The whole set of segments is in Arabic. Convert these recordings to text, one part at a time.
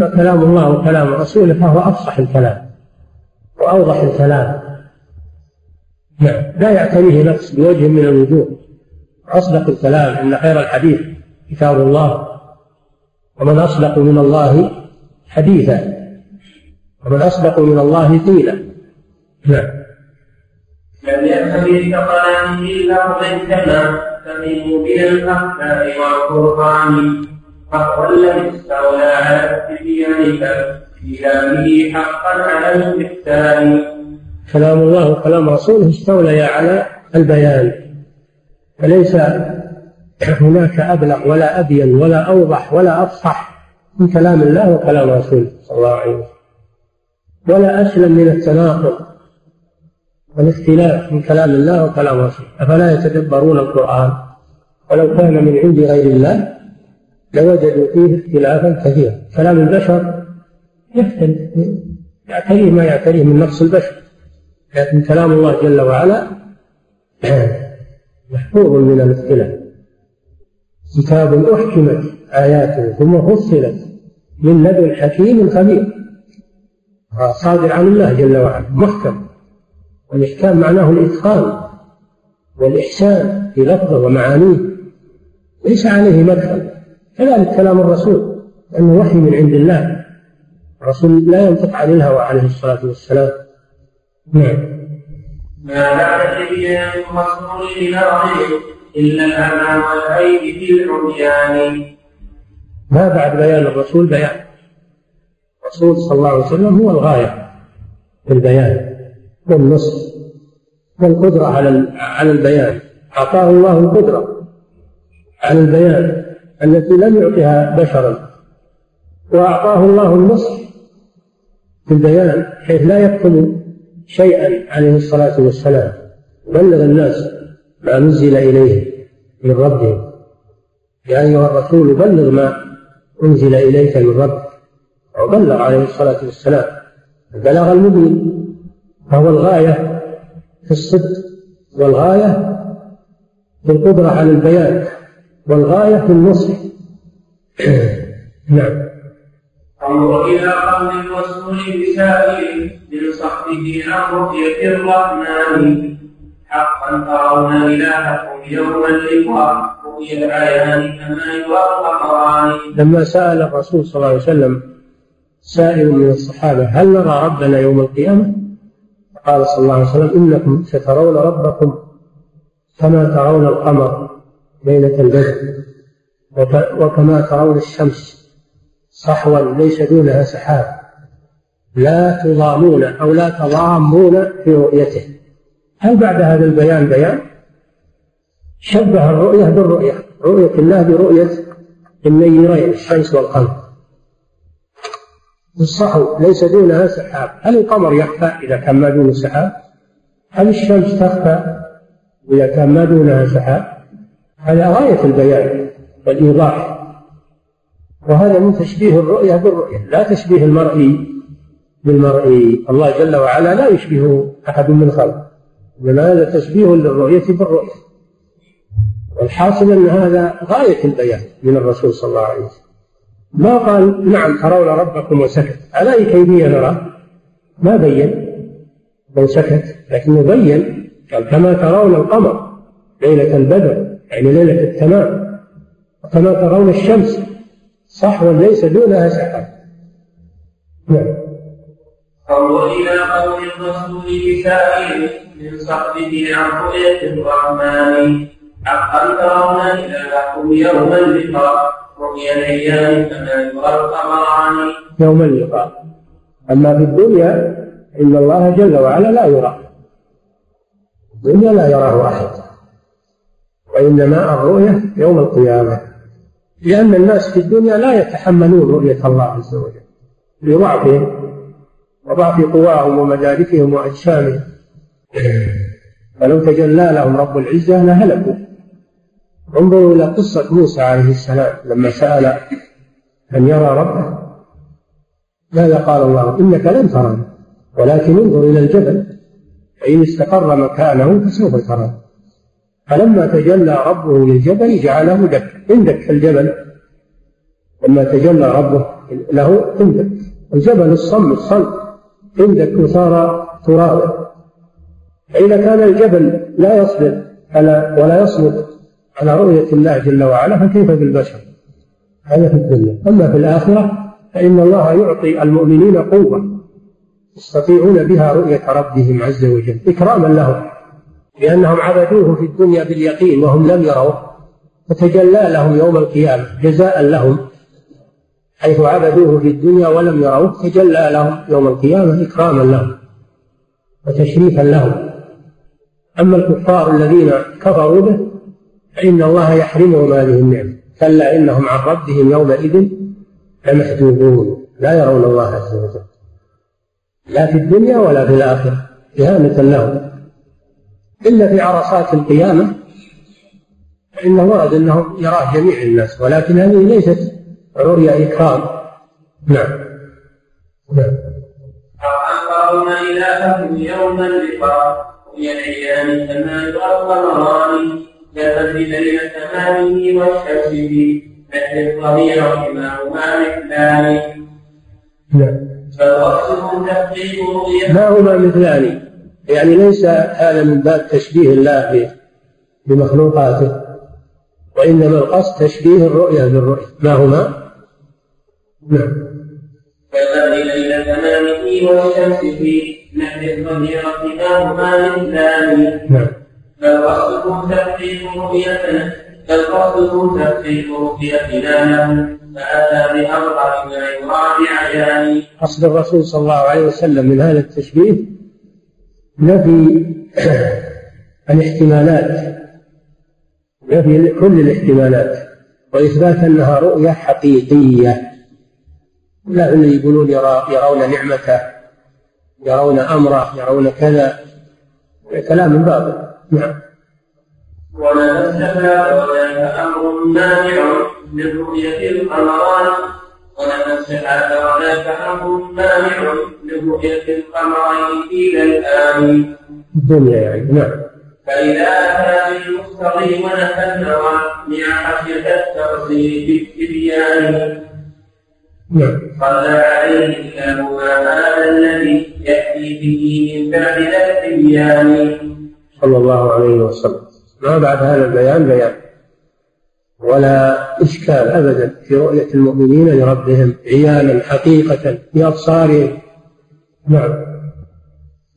كلام الله وكلام رسوله فهو أفصح الكلام وأوضح الكلام. نعم. لا يعتريه نقص بوجه من الوجوه. أصدق الكلام إن خير الحديث كتاب الله. ومن أصدق من الله حديثا. ومن أصدق من الله قيلا نعم. لم يأت كقلم لفظ كما تميل من الأخلاق والقرآن. فهو الذي استولى على التبيان كلامه حقا على الإحسان كلام الله وكلام رسوله استوليا على البيان. فليس هناك أبلغ ولا أبين ولا أوضح ولا أفصح من كلام الله وكلام رسوله صلى الله عليه وسلم. ولا أسلم من التناقض والاختلاف من كلام الله وكلام رسوله. أفلا يتدبرون القرآن ولو كان من عند غير الله؟ لوجدوا فيه اختلافا كثيرا. كلام البشر يختلف. يعتريه ما يعتريه من نقص البشر. لكن كلام الله جل وعلا محفوظ من الاختلاف. كتاب أحكمت آياته ثم فصلت من لدن حكيم خبير. صادر عن الله جل وعلا محكم. والإحكام معناه الإتقان والإحسان في لفظه ومعانيه. ليس عليه مدخل. كذلك كلام الرسول لأنه وحي من عند الله. الرسول لا ينطق عن الهوى عليه الصلاة والسلام. نعم. ما بعد تبيان الرسول إلى غيره إلا الأمان والعيب في العميان. ما بعد بيان الرسول بيان. الرسول صلى الله عليه وسلم هو الغاية في البيان والنصر والقدرة على على البيان. أعطاه الله القدرة على البيان. التي لم يعطها بشرا وأعطاه الله النصر في البيان حيث لا يكتم شيئا عليه الصلاة والسلام بلغ الناس ما نزل إليه من ربهم. يا أيها الرسول بلغ ما أنزل إليك من ربك. وبلغ عليه الصلاة والسلام. البلاغ المبين. فهو الغاية في الصدق والغاية في القدرة على البيان. والغاية في النصح. نعم. انظر إلى قول الرسول بسائل من صحبه عن رؤية الرحمن حقا ترون إلهكم يوم اللقاء. رؤيا العيان كما يرى القمران لما سأل الرسول صلى الله عليه وسلم سائل من الصحابة هل نرى ربنا يوم القيامة؟ قال صلى الله عليه وسلم إنكم سترون ربكم كما ترون القمر. ليلة البدر. وكما ترون الشمس صحوا ليس دونها سحاب. لا تضامون أو لا تضامون في رؤيته. هل بعد هذا البيان بيان؟ شبه الرؤية بالرؤية. رؤية الله برؤية النيرين الشمس والقمر. الصحو ليس دونها سحاب. هل القمر يخفى إذا كان ما دونه سحاب؟ هل الشمس تخفى إذا كان ما دونها سحاب؟ هذا غاية البيان والإيضاح. وهذا من تشبيه الرؤية بالرؤية لا تشبيه المرئي بالمرئي الله جل وعلا لا يشبه أحد من خلقه إنما هذا تشبيه للرؤية بالرؤية. والحاصل أن هذا غاية البيان من الرسول صلى الله عليه وسلم. ما قال نعم ترون ربكم وسكت. على أي كيفية نرى ما بين. لو سكت لكنه بين. قال كما ترون القمر ليلة البدر. يعني ليلة التمام. وكما ترون الشمس صحوا ليس دونها سحاب نعم. انظر إلى قول الرسول بسائل من صحبه عن رؤية الرحمن حقا ترون إلهكم يوم اللقاء؟ رؤيا الأيام كما يرى القمران يوم اللقاء. أما في الدنيا إن الله جل وعلا لا يرى. الدنيا لا يراه أحد. وإنما الرؤية يوم القيامة لأن الناس في الدنيا لا يتحملون رؤية الله عز وجل لضعفهم وضعف قواهم ومداركهم وأجسامهم. فلو تجلى لهم رب العزة لهلكوا. انظروا إلى قصة موسى عليه السلام لما سأل أن يرى ربه. ماذا قال الله؟ إنك لن تراني ولكن انظر إلى الجبل فإن استقر مكانه فسوف تراه فلما تجلى ربه للجبل جعله دكا اندك الجبل. لما تجلى ربه له تندك الجبل الصم الصلب تندك وصار ترابا فإذا كان الجبل لا يصبر على ولا يصمد على رؤية الله جل وعلا فكيف بالبشر؟ هذا في الدنيا، أما في الآخرة فإن الله يعطي المؤمنين قوة يستطيعون بها رؤية ربهم عز وجل. إكراما لهم. لأنهم عبدوه في الدنيا باليقين وهم لم يروه فتجلى لهم يوم القيامة جزاء لهم حيث عبدوه في الدنيا ولم يروه تجلى لهم يوم القيامة إكراما لهم وتشريفا لهم. أما الكفار الذين كفروا به فإن الله يحرمهم هذه النعمة كلا إنهم عن ربهم يومئذ لمحجوبون لا يرون الله عز وجل لا في الدنيا ولا في الآخرة إهانة لهم. إلا في عرصات القيامة فإنه ورد أنه يراه جميع الناس ولكن هذه ليست عري إكرام. نعم. نعم. أخبرنا إلهكم يوم اللقاء وهي الأيام يرى القمران لا بين تمامه والشمس في مثل كما هما مثلان. نعم. ما هما مثلان؟ يعني ليس هذا من باب تشبيه الله بمخلوقاته وإنما القصد تشبيه الرؤيا بالرؤيا. ما هما؟ نعم. كالذي ليل تمامه والشمس في نحن الظهيرة ما هما نعم. فالقصد تحقيق رؤيتنا فالقصد تحقيق رؤيتنا له فأتى بأربع ما يرى بعيان قصد الرسول صلى الله عليه وسلم من هذا التشبيه نفي الاحتمالات نفي كل الاحتمالات وإثبات أنها رؤية حقيقية. لا اللي يقولون يرى يرون نعمته يرون أمره يرون كذا. كلام باطل. نعم. ولا استفاد وذاك أمر مانع من رؤية القمران استحاذ وذاك أمر مانع من رؤية القمرين إلى الآن الدنيا يعني نعم. فإذا أتى بالمقتضي ونفى النوى مع حفظ التفصيل بالتبيان نعم صلى عليه الله هذا الذي يأتي به من بعد التبيان صلى الله عليه وسلم ما بعد هذا البيان بيان ولا إشكال أبدا في رؤية المؤمنين لربهم عيانا حقيقة بأبصارهم نعم.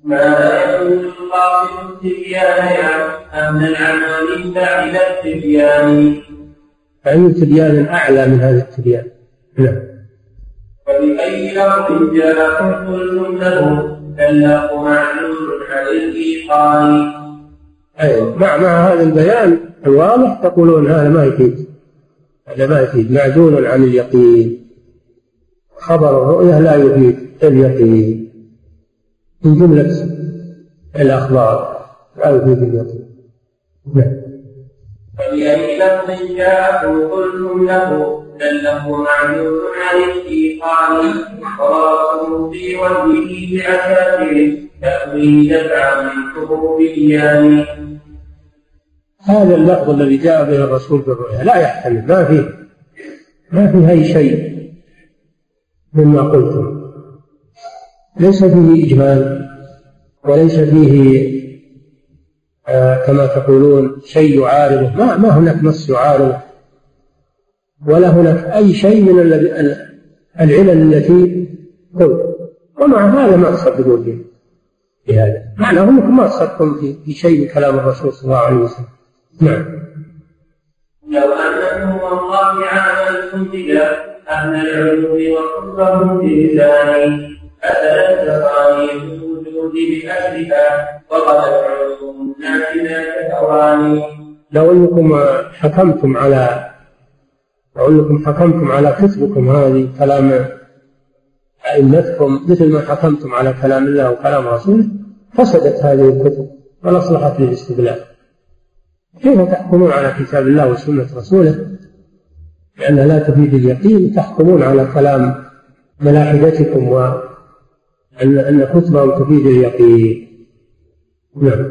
ما يكون القاصد التبيان أم العمل بعد التبيان؟ أي تبيان أعلى من هذا التبيان. نعم. فبأي لفظ جاء كل له فاللفظ معلوم عن الإيقان أي مع مع هذا البيان الواضح تقولون هذا ما يفيد. هذا ما يفيد. معزول عن اليقين. خبر الرؤيا لا يفيد. اليقين. من جملة الأخبار لا يفيد اليقين. نعم. فبأي لفظ جاءه كل له دله معلول عن الإيقان. وراسه في وجهه بعساكر تأوي دفعا من اليان هذا اللفظ الذي جاء به الرسول بالرؤيا. لا يحتمل ما فيه. ما فيه أي شيء مما قلتم ليس فيه إجمال وليس فيه آه كما تقولون شيء يعارضه. ما ما هناك نص يعارضه. ولا هناك أي شيء من العلل التي قلت. ومع هذا ما تصدقون به. بهذا. معناه أنكم ما صدقتم في شيء من كلام الرسول صلى الله عليه وسلم. نعم. لو أنه والله عاملتم بك أهل العلوم وقربهم بلساني أتلت تصانيف الوجود بأهلها وقد العلوم نافذة كأواني لو أنكم حكمتم على لو أنكم حكمتم على كتبكم هذه كلام أئمتكم مثل ما حكمتم على كلام الله وكلام رسوله فسدت هذه الكتب ولا أصلحت للاستدلال. كيف تحكمون على كتاب الله وسنة رسوله لأنها لا تفيد اليقين تحكمون على كلام ملاحدتكم وأن أن كتبهم تفيد اليقين. نعم.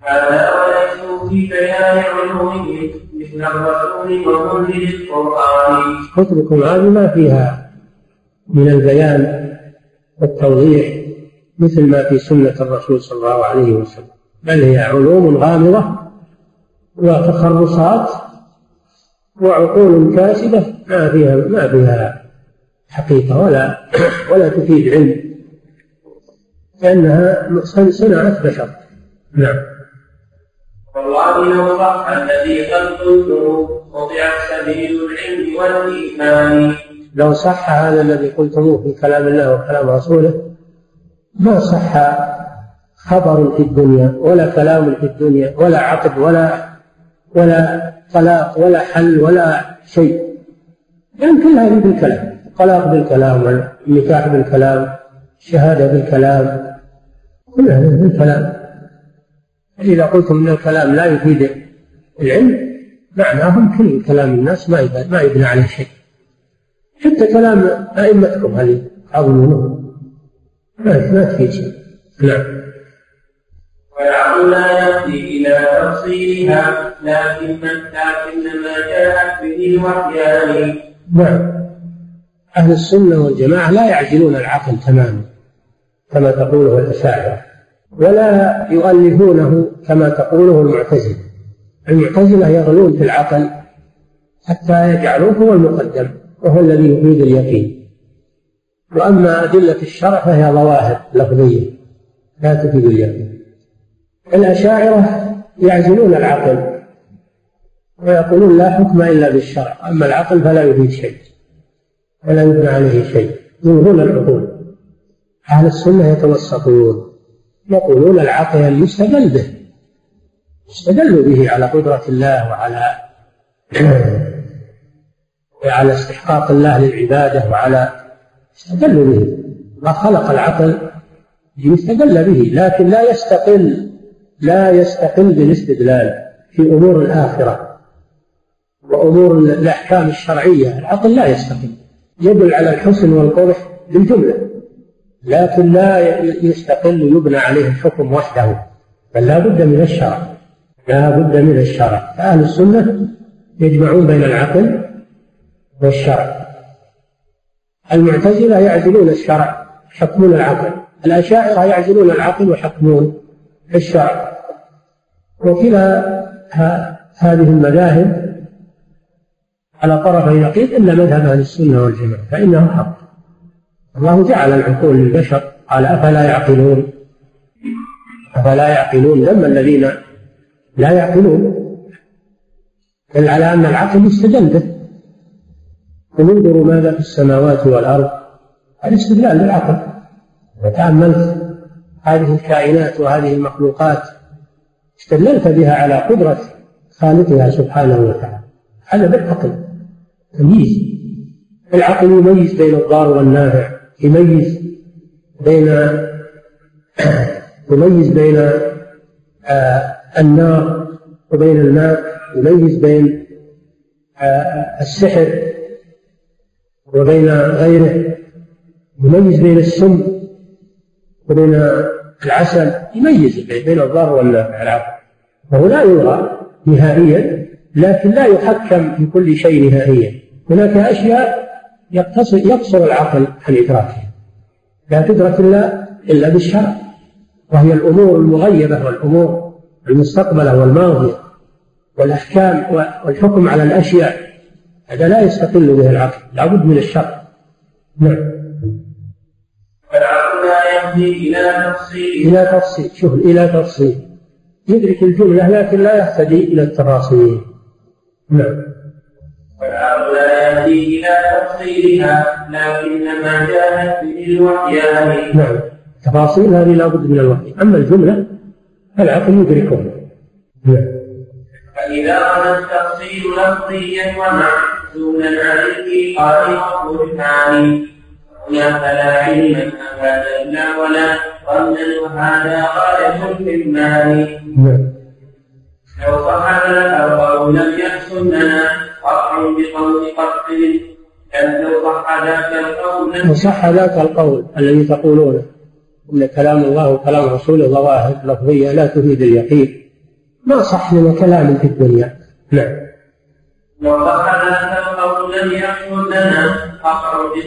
هذا وليس في بيان علومه مثل الرسول ومنزل القرآن. كتبكم هذه ما فيها من البيان والتوضيح مثل ما في سنة الرسول صلى الله عليه وسلم. بل هي علوم غامضة وتخرصات وعقول كاسدة ما فيها ما فيها حقيقة ولا ولا تفيد علم لأنها صنعت بشر. نعم. والله لو صح الذي قد قلته سبيل العلم والإيمان. لو صح هذا الذي قلتموه في كلام الله وكلام رسوله ما صح خبر في الدنيا ولا كلام في الدنيا ولا عقد ولا ولا طلاق ولا حل ولا شيء. يعني كل هذه بالكلام الطلاق بالكلام والنكاح بالكلام الشهادة بالكلام كل هذا بالكلام. إذا قلتم أن الكلام لا يفيد العلم معناه كل كلام الناس ما ما يبنى عليه شيء. حتى كلام أئمتكم هذه تعظمونه. ما تفيد شيء. نعم. والعقل لا يهدي إلى تفصيلها. لكن لكن ما جاءت به الوحيان نعم. أهل السنة والجماعة لا يعزلون العقل تماما كما تقوله الأشاعرة ولا يؤلفونه كما تقوله المعتزلة. المعتزلة يغلون في العقل حتى يجعلوه هو المقدم وهو الذي يفيد اليقين. وأما أدلة الشرع فهي ظواهر لفظية لا تفيد اليقين. الأشاعرة يعزلون العقل ويقولون لا حكم إلا بالشرع. أما العقل فلا يفيد شيء ولا يبنى عليه شيء. يلغون العقول. أهل السنة يتوسطون يقولون العقل يستدل به يستدل به على قدرة الله وعلى وعلى استحقاق الله للعبادة وعلى يستدل به. ما خلق العقل يستدل به لكن لا يستقل لا يستقل بالاستدلال في أمور الآخرة. وأمور الأحكام الشرعية. العقل لا يستقل يدل على الحسن والقبح بالجملة. لكن لا يستقل يبنى عليه الحكم وحده. بل لا بد من الشرع. لا بد من الشرع. فأهل السنة يجمعون بين العقل والشرع. المعتزلة يعزلون الشرع يحكمون العقل. الأشاعرة يعزلون العقل ويحكمون الشرع. وكلا هذه المذاهب على طرفي نقيض إلا مذهب أهل السنة والجماعة فإنه حق. الله جعل العقول للبشر قال أفلا يعقلون؟ أفلا يعقلون؟ ذم الذين لا يعقلون؟ دل على أن العقل يستدل به. وننظر ماذا في السماوات والأرض. هذا استدلال للعقل. إذا تأملت هذه الكائنات وهذه المخلوقات. استدللت بها على قدرة خالقها سبحانه وتعالى. هذا بالعقل. تمييز العقل يميز بين الضار والنافع يميز بين يميز بين آه، النار وبين الماء يميز بين آه، السحر وبين غيره يميز بين السم وبين العسل يميز بين الضار والنافع. العقل. وهو لا يلغى نهائيا لكن لا يحكم في كل شيء نهائيا. هناك أشياء يقتصر يقصر العقل عن إدراكها. لا تدرك إلا إلا بالشرع وهي الأمور المغيبة والأمور المستقبلة والماضية والأحكام والحكم على الأشياء. هذا لا يستقل به العقل. لابد من الشرع نعم. فالعقل لا يهدي إلى تفصيل. إلى تفصيل. شوف إلى تفصيل. يدرك الجملة لكن لا يهتدي إلى التفاصيل. نعم. والعقل لا يهدي إلى تفصيلها لكن ما جاءت به الوحيان نعم. تفاصيل هذه لابد من الوحي. أما الجملة فالعقل يدركها. نعم. فإذا كان التفصيل لفظيا ومعزولا عن الإيقاع والبرهان هناك لا علم هذا إلا ولا. ظنا وهذا غاية في المال. نعم. لو صح لنا القول لم يحسن لنا قطع بقول قتل لو صح ذاك القول وصح ذاك القول الذي تقولونه ان كلام الله وكلام رسوله ظواهر لفظية لا تفيد اليقين. ما صح لنا كلام في الدنيا؟ نعم. لو صح ذاك القول لم يحسن بقول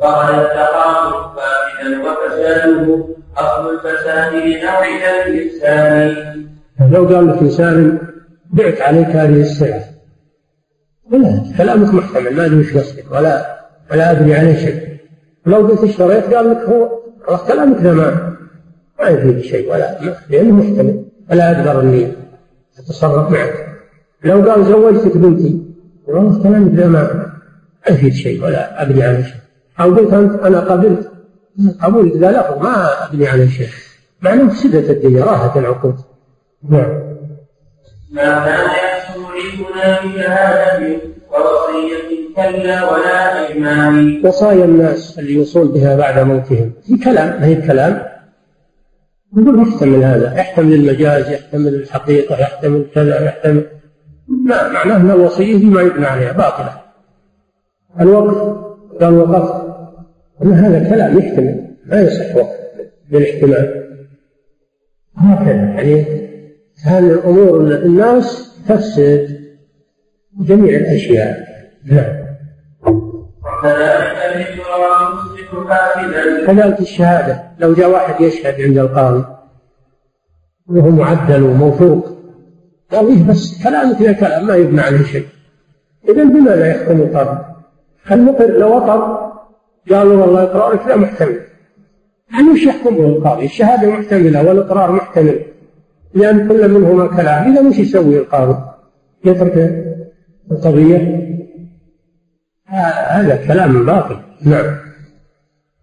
فقد التقاطع فاسدا وفساده أصل الفساد الإنسان لو قال لك إنسان بعت عليك هذه السلعة. لا كلامك محتمل ما أدري وش قصدك ولا ولا أدري عليه شيء لو قلت اشتريت قال لك هو كلامك ذا ما ما يفيد شيء ولا لأنه محتمل ولا أقدر إني أتصرف معك. لو قال زوجتك بنتي والله كلامك ذا ما يفيد شيء ولا أبني عليه شيء. أو قلت أنت أنا قبلت قبول ذا لفظ ما أبني عليه شيء. مع إنه مفسدة الدنيا راحت العقود. نعم. ما كان يحصل بشهادة ووصية كلا ولا إيمان. وصايا الناس اللي يوصون بها بعد موتهم. في كلام ما هي كلام نقول محتمل هذا. يحتمل المجاز يحتمل الحقيقة يحتمل كذا يحتمل ما معناه أن الوصية ما يبنى عليها باطلة. الوقف قال وقف هذا كلام يحتمل ما يصح وقف بالاحتمال هكذا يعني هذه الأمور الناس تفسد جميع الأشياء. نعم. كذلك الشهادة لو جاء واحد يشهد عند القاضي وهو معدل وموثوق قال إيه بس كلامك ذا كلام ما يبنى عليه شيء. إذا بماذا يحكم القاضي؟ المقر لو أقر قالوا والله إقرارك لا محتمل. يعني وش يحكم به القاضي؟ الشهادة محتملة والإقرار محتمل. لأن كل منهما كلام. إذا وش يسوي القاضي؟ يترك القضية؟ هذا كلام باطل. نعم.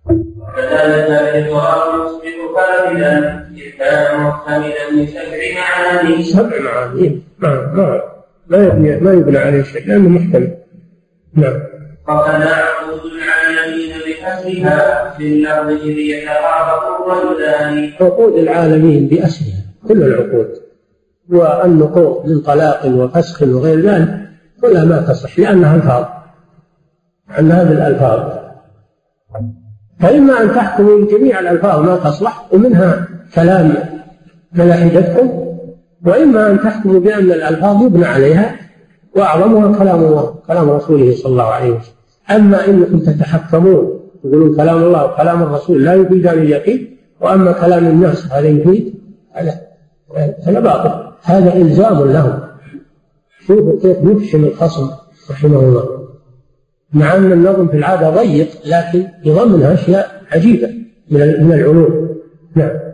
وكذلك الإقرار يصبح كاملا كان محتملا لسبع معاني. سبع معاني. ما ما ما يبني ما يبنى عليه شيء لأنه محتمل. نعم. وكذا عقود العالمين بحسبها في اللفظ إذ الرجلان عقود العالمين بأسرها كل العقود. والنقوض من طلاق وفسخ وغير ذلك كلها ما تصح لأنها ألفاظ. عن هذه الألفاظ. فإما أن تحكموا بجميع الألفاظ ما تصلح ومنها كلام ملاحدتكم وإما أن تحكموا بأن الألفاظ يبنى عليها وأعظمها كلام الله كلام رسوله صلى الله عليه وسلم. أما إنكم تتحكمون تقولون كلام الله وكلام الرسول لا يفيدان اليقين وأما كلام الناس هذا يفيد هذا هذا باطل. هذا إلزام لهم. شوفوا كيف يفشل الخصم رحمه الله. مع أن النظم في العادة ضيق لكن يضمن أشياء عجيبة من من العلوم. نعم.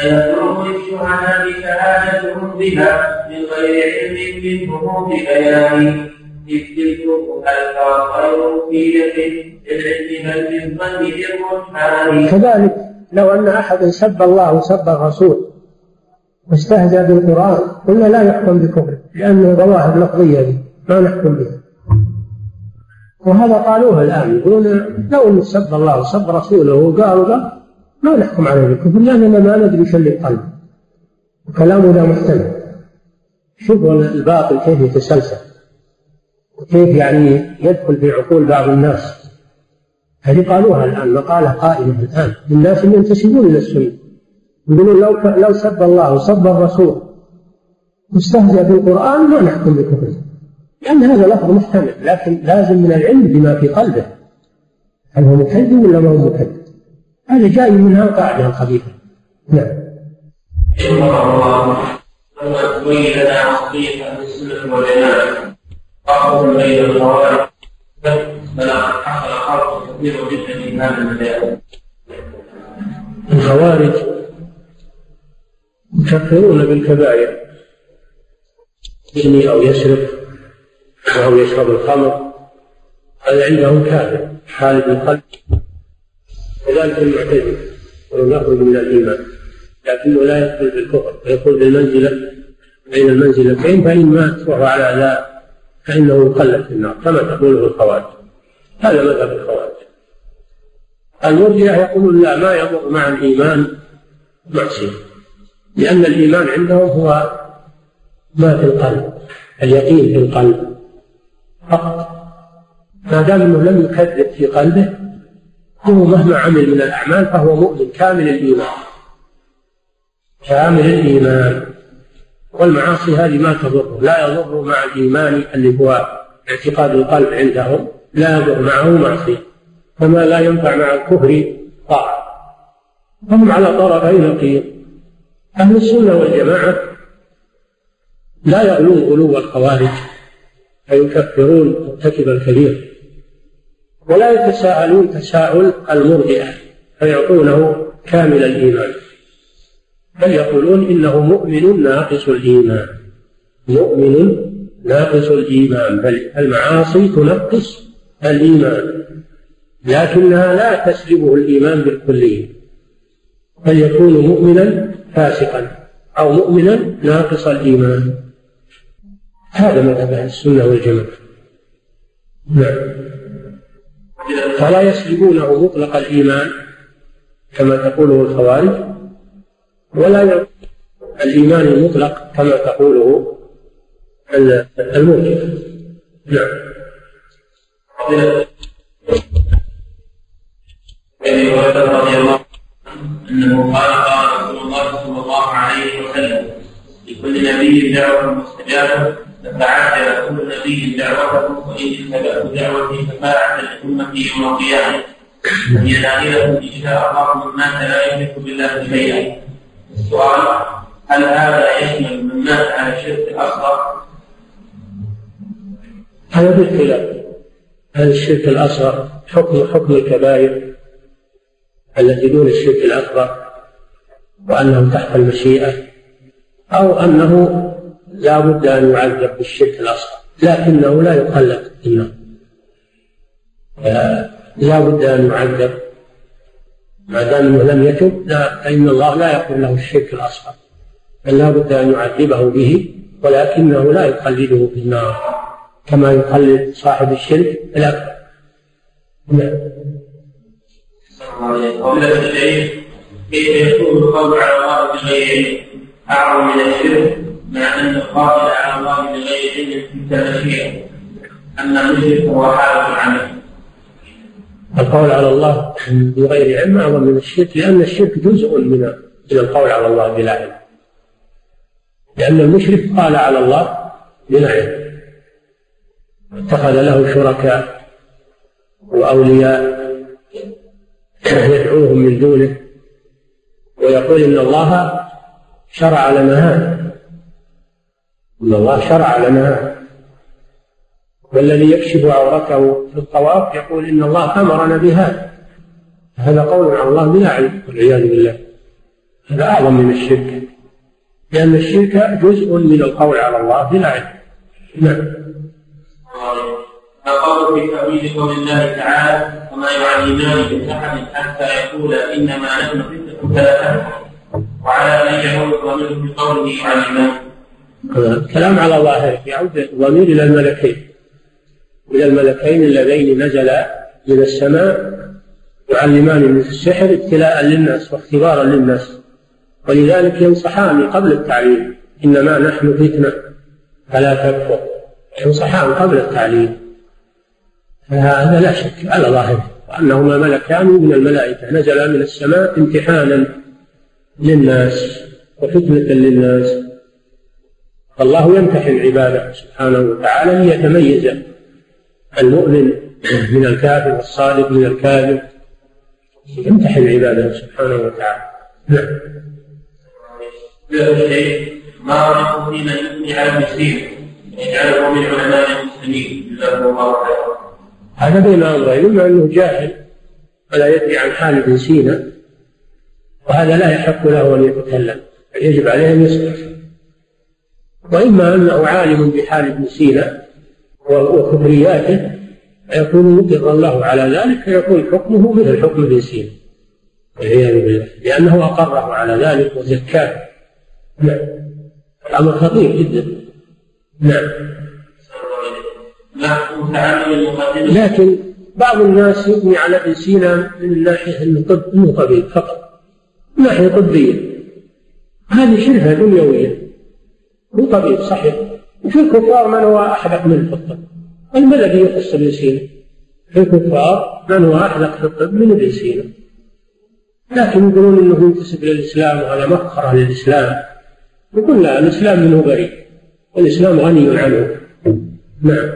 فيكون للشهداء شهادتهم بها من غير علم منهم ببيان إذ تلك ألفاظ غير مفيدة للعلم بل بالظن بالرجحان كذلك لو أن أحد سب الله وسب الرسول واستهزأ بالقرآن قلنا لا يحكم بكفره لأنه ظواهر لفظية دي ما نحكم بها. وهذا قالوه الآن يقولون لو أنه سب الله وسب رسوله وقال وقال ما نحكم عليه بالكفر لأننا ما ندري شو اللي قلب وكلامه لا محتمل شوفوا الباطل كيف يتسلسل. وكيف يعني يدخل في عقول بعض الناس. هذه قالوها الآن مقالة قائمة الآن. للناس اللي ينتسبون إلى السنة يقولون لو لو سب الله وسب الرسول واستهزأ بالقرآن ما نحكم بكفره. لأن هذا لفظ محتمل لكن لازم من العلم بما في قلبه. هل هو مكذب ولا ما هو مكذب؟ هذا جاي من القاعدة الخبيثة نعم. ثم تبين لنا بين الخوارج حصل جدا في هذا الخوارج يكفرون بالكبائر يزني أو يسرق أو يشرب الخمر هذا عندهم كافر خالد القلب. وذلك المعتزلة يخرج من الإيمان لكنه لا يدخل بالكفر ويقول بالمنزلة بين المنزلتين فإن مات وهو على ذا فإنه يخلد في النار كما تقوله الخوارج. هذا مذهب الخوارج. المرجئة يقولون لا ما يضر مع الإيمان معصية لأن الإيمان عندهم هو ما في القلب اليقين في القلب فقط. ما دام إنه لم يكذب في قلبه مهما عمل من الأعمال فهو مؤمن كامل الإيمان. كامل الإيمان. والمعاصي هذه ما تضره لا يضر مع الإيمان اللي هو اعتقاد القلب عندهم. لا يضر معه معصية. كما لا ينفع مع الكفر طاعة. هم على طرفي نقيض أهل السنة والجماعة لا يغلون غلو الخوارج. فيكفرون مرتكب الكبير. ولا يتساءلون تساؤل المرجئة فيعطونه كامل الإيمان. بل يقولون إنه مؤمن ناقص الإيمان. مؤمن ناقص الإيمان بل المعاصي تنقص الإيمان. لكنها لا تسلبه الإيمان بالكلية. بل يكون مؤمنا فاسقا أو مؤمنا ناقص الإيمان. هذا مذهب السنة والجماعة. نعم. فلا يسلبونه مطلق الإيمان كما تقوله الخوارج ولا الإيمان المطلق كما تقوله المرجئة نعم. رضي الله انه قال قال رسول الله صلى الله عليه وسلم لكل نبي دعوة مستجابة فتعجل كل نبي دعوته وإن اتبعت دعوتي شفاعه لامتي يوم القيامة. هي شاء الله من مات لا يشرك بالله شيئا السؤال هل هذا يشمل من مات على الشرك الاصغر؟ هذا بالخلاف هل الشرك الأصغر حكم حكم الكبائر التي دون الشرك الأكبر وأنه تحت المشيئة أو أنه لا بد أن يعذب بالشرك الأصغر لكنه لا يخلد في النار لا بد أن يعذب ما دام أنه لم يتب لا فإن الله لا يقول له الشرك الأصغر بل لا بد أن يعذبه به ولكنه لا يخلده في النار كما يخلد صاحب الشرك الأكبر. نعم. قبل الشيخ كيف يكون القول على الله بغير أعظم من الشرك؟ مع أن القائل على الله بغير علم في التبشير أن المشرك هو حال العمل. القول على الله بغير علم اعظم من الشرك لأن الشرك جزء من من القول على الله بلا علم. لأن المشرك قال على الله بلا علم. اتخذ له شركاء وأولياء يدعوهم من دونه ويقول إن الله شرع لنا هذا. إن الله شرع لنا. والذي يكشف عورته في الطواف يقول إن الله أمرنا بهذا. هذا قول على الله بلا علم والعياذ بالله. هذا أعظم من الشرك. لأن الشرك جزء من القول على الله بلا علم. نعم. قول في تأويل قول الله تعالى وما يعلمان من أحد حتى يقول إنما نحن فتنة فلا وعلى من يعود الضمير في قوله يعلمان الكلام على ظاهره يعود الضمير إلى الملكين. إلى الملكين اللذين نزلا من السماء يعلمان من السحر ابتلاء للناس واختبارا للناس. ولذلك ينصحان قبل التعليم إنما نحن فتنة. فلا تكفر. ينصحان قبل التعليم فهذا لا شك على ظاهره. وأنهما ملكان من الملائكة. نزلا من السماء امتحانا للناس وفتنة للناس. فالله يمتحن عباده سبحانه وتعالى ليتميز المؤمن من الكافر والصادق من الكاذب. يمتحن عباده سبحانه وتعالى. نعم. ما رأيكم في من يثني على المسلمين؟ يجعله من علماء المسلمين. جزاكم الله خيرا. هذا بين أمرين. إما أنه جاهل ولا يدري عن حال ابن سينا وهذا لا يحق له أن يتكلم يجب عليه أن يسكت وإما أنه عالم بحال ابن سينا وكفرياته فيكون مقرا له على ذلك فيكون حكمه مثل حكم ابن سينا. والعياذ بالله. لأنه أقره على ذلك وزكاه. نعم. أمر خطير جدا. نعم. لكن بعض الناس يبني على ابن سينا من طب انه طبيب فقط. من ناحية طبية هذه شرفة دنيوية. هو طبيب صحيح. وفي الكفار من هو أحدق منه في الطب ما الذي يخص ابن سينا. في الكفار من هو أحدق في الطب من ابن سينا. لكن يقولون إنه ينتسب للاسلام وهذا مفخره للاسلام يقول لا الإسلام منه بريء والإسلام غني عنه. نعم.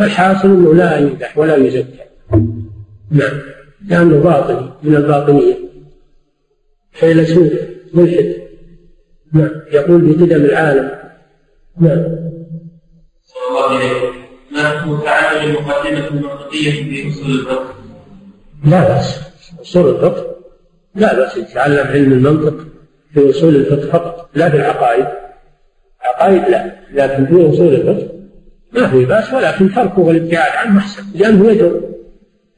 الحاصل أنه لا يمدح ولا يزكى. نعم. لأنه باطني من الباطنية. فيلسوف ملحد. نعم. يقول بقدم العالم. نعم الله ما حكم تعلم المقدمة المنطقية في أصول الفقه؟ لا بأس. أصول الفقه. لا بأس يتعلم علم المنطق في أصول الفقه فقط لا في العقائد. عقائد لا لكن في أصول الفقه ما في بأس ولكن تركه والابتعاد عنه أحسن لأنه يجر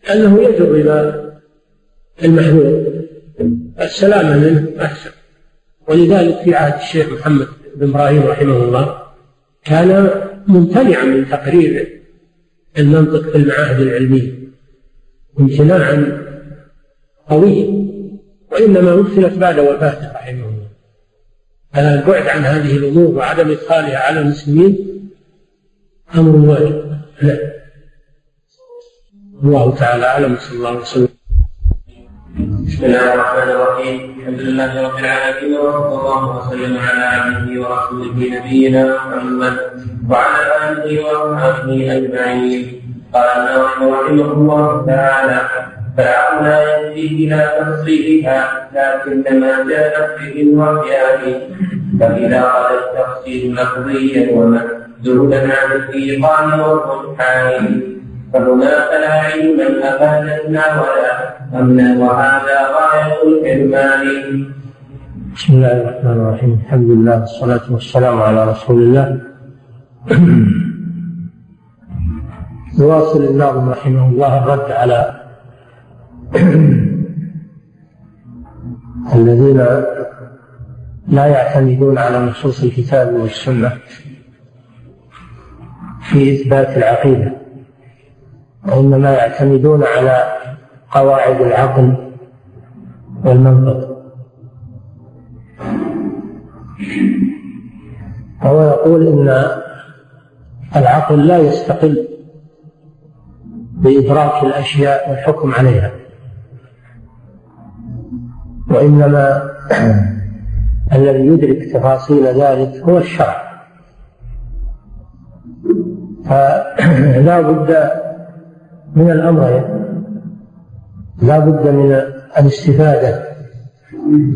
لأنه يجر إلى المحذور السلامة منه أحسن. ولذلك في عهد الشيخ محمد بن إبراهيم رحمه الله كان ممتنعا من تقرير المنطق في المعاهد العلمية امتناعا قويا وإنما مثلت بعد وفاته رحمه الله. البعد عن هذه الأمور وعدم إدخالها على المسلمين أمر واجب. الله تعالى أعلم صلى الله عليه وسلم. بسم الله الرحمن الرحيم. الحمد لله رب العالمين وصلى الله وسلم على عبده ورسوله نبينا محمد وعلى آله وأصحابه أجمعين. قال النووي رحمه الله تعالى فالعقل لا يهدي إلى تفصيلها لكنما جاءت به الوحيان فاذا قال التفصيل لفظيا ومسدودا عن الإيقان والرجحان فهناك لا علما أفادتنا ولا أمنا وهذا غاية الحرمان بسم الله الرحمن الرحيم. الحمد لله والصلاة والسلام على رسول الله. يواصل الناظم رحمه الله الرد على الذين لا يعتمدون على نصوص الكتاب والسنة في إثبات العقيدة. وإنما يعتمدون على قواعد العقل والمنطق. وهو يقول إن العقل لا يستقل بإدراك الأشياء والحكم عليها وإنما الذي يدرك تفاصيل ذلك هو الشرع. فلا بد من الأمرين لا بد من الاستفادة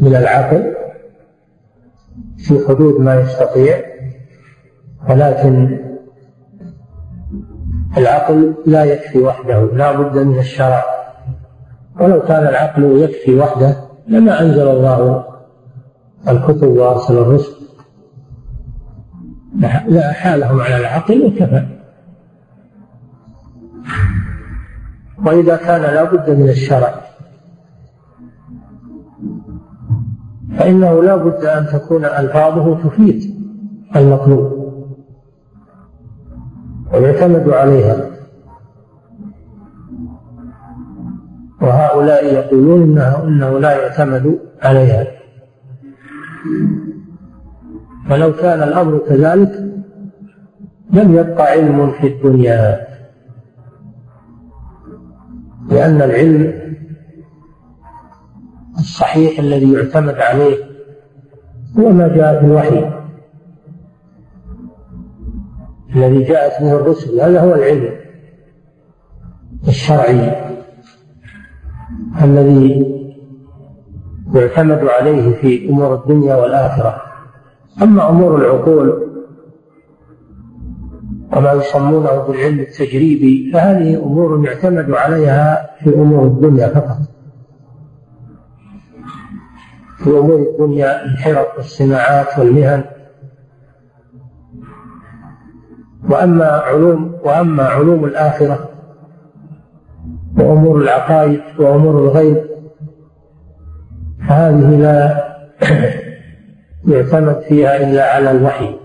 من العقل في حدود ما يستطيع ولكن العقل لا يكفي وحده لا بد من الشرع. ولو كان العقل يكفي وحده لما أنزل الله الكتب وأرسل الرسل. لا حالهم على العقل وكفى. وإذا كان لا بد من الشرع. فإنه لا بد أن تكون ألفاظه تفيد المطلوب ويعتمد عليها. وهؤلاء يقولون إنه, إنه لا يعتمد عليها. ولو كان الأمر كذلك لم يبقى علم في الدنيا. لأن العلم الصحيح الذي يعتمد عليه هو ما جاء في الوحي. الذي جاءت به الرسل هذا هو العلم الشرعي الذي يعتمد عليه في أمور الدنيا والآخرة. أما أمور العقول وما يسمونه بالعلم التجريبي فهذه أمور يعتمد عليها في أمور الدنيا فقط. في أمور الدنيا الحرف والصناعات والمهن. وأما علوم وأما علوم الآخرة وأمور العقائد وأمور الغيب فهذه لا يعتمد فيها إلا على الوحي.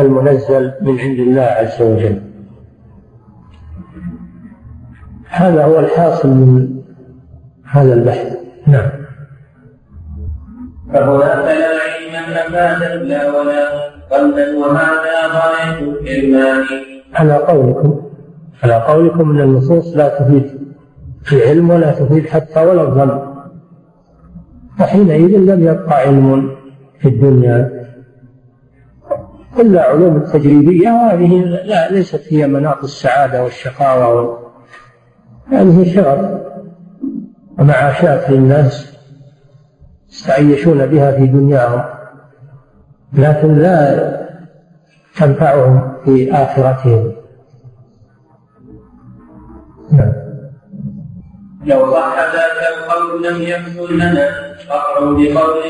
المنزل من عند الله عز وجل. هذا هو الحاصل من هذا البحث. نعم. فهناك لا علم أفاد لا ولا قلبا وهذا غاية الحرمان على قولكم على قولكم إن النصوص لا تفيد العلم ولا تفيد حتى ولا الظن فحينئذ لم يبقى علم في الدنيا إلا علوم التجريبية وهذه لا ليست هي مناط السعادة والشقاوة هذه شغل. ومعاشات للناس يستعيشون بها في دنياهم لكن لا تنفعهم في آخرتهم. نعم. لو صح القول لم يحصل لنا فقر بقول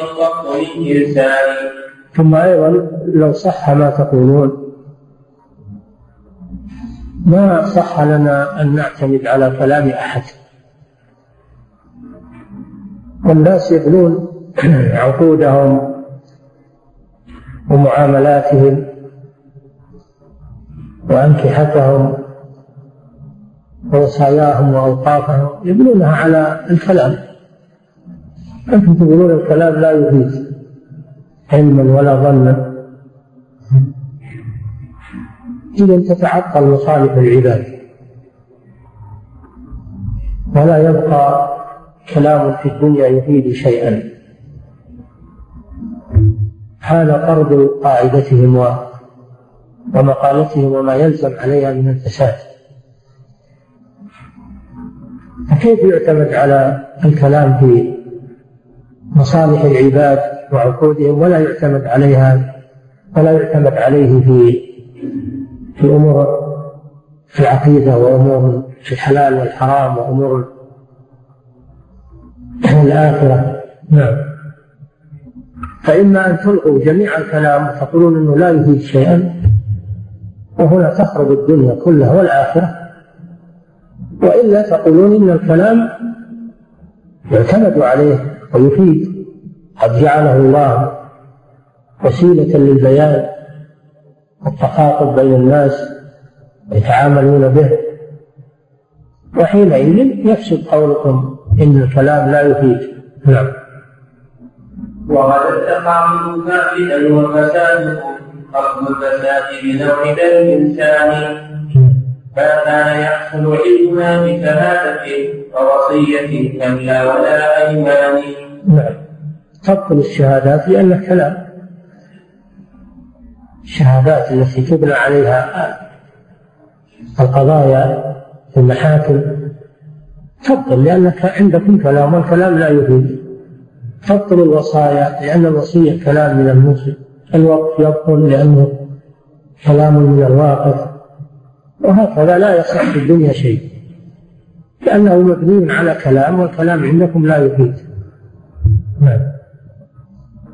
من إرسال ثم أيضا لو صح ما تقولون. ما صح لنا أن نعتمد على كلام أحد. والناس يبنون عقودهم ومعاملاتهم وأنكحتهم ووصاياهم وأوقافهم يبنونها على الكلام. أنتم تقولون الكلام لا يفيد. علما ولا ظنا. إذا تتعطل مصالح العباد. ولا يبقى كلام في الدنيا يفيد شيئا. هذا طرد قاعدتهم ومقالتهم وما يلزم عليها من الفساد. فكيف يعتمد على الكلام في مصالح العباد وعقودهم ولا يعتمد عليها ولا يعتمد عليه في في أمور في العقيدة وأمور في الحلال والحرام وأمور الآخرة. نعم. فإما أن تلغوا جميع الكلام وتقولون أنه لا يفيد شيئا وهنا تخرب الدنيا كلها والآخرة وإلا تقولون إن الكلام يعتمد عليه ويفيد. قد جعله الله وسيلة للبيان والتخاطب بين الناس يتعاملون به. وحينئذ يفسد قولكم إن الكلام لا يفيد. نعم. وقد التقام فاسدا وفساد قصد الفساد بنوع الإنسان ما كان يحصل علمنا بشهادة ووصية كلا ولا أيمان. نعم. تبطل الشهادات لأنها كلام الشهادات التي تبنى عليها القضايا في المحاكم تبطل لأنك عندكم كلام والكلام لا يفيد. تبطل الوصايا لأن الوصية كلام من الموصي. الوقف يبطل لأنه كلام من الواقف. وهكذا لا يصح في الدنيا شيء. لأنه مبني على كلام والكلام عندكم لا يفيد. نعم.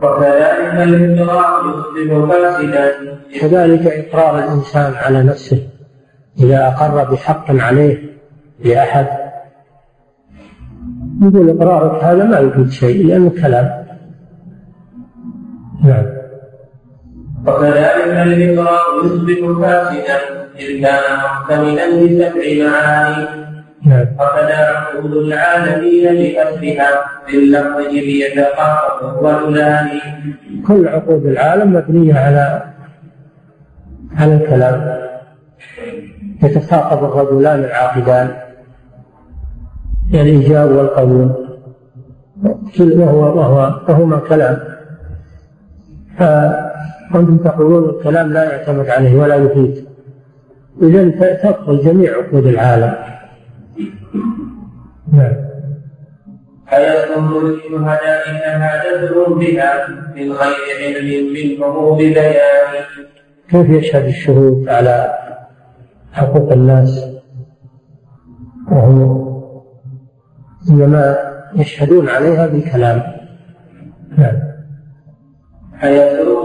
وكذلك الإقرار يصبح فاسدا. كذلك إقرار الإنسان على نفسه إذا أقر بحق عليه لأحد. يقول إقرارك هذا ما يفيد شيء لأنه كلام نعم. وكذلك الإقرار يصبح فاسدا إن كان محتملا لسبع معاني. نعم. وكذا عقود العالمين بأسرها باللفظ إذ الرجلان كل عقود العالم مبنية على على الكلام. يتخاطب الرجلان العاقدان. الإيجاب والقبول. وهو وهو وهما كلام. فأنتم تقولون الكلام لا يعتمد عليه ولا يفيد. إذا تبطل جميع عقود العالم. نعم. فيكون للشهداء شهادتهم بها من غير علم منهم ببيان كيف يشهد الشهود على حقوق الناس؟ وهم إنما يشهدون عليها بالكلام. نعم.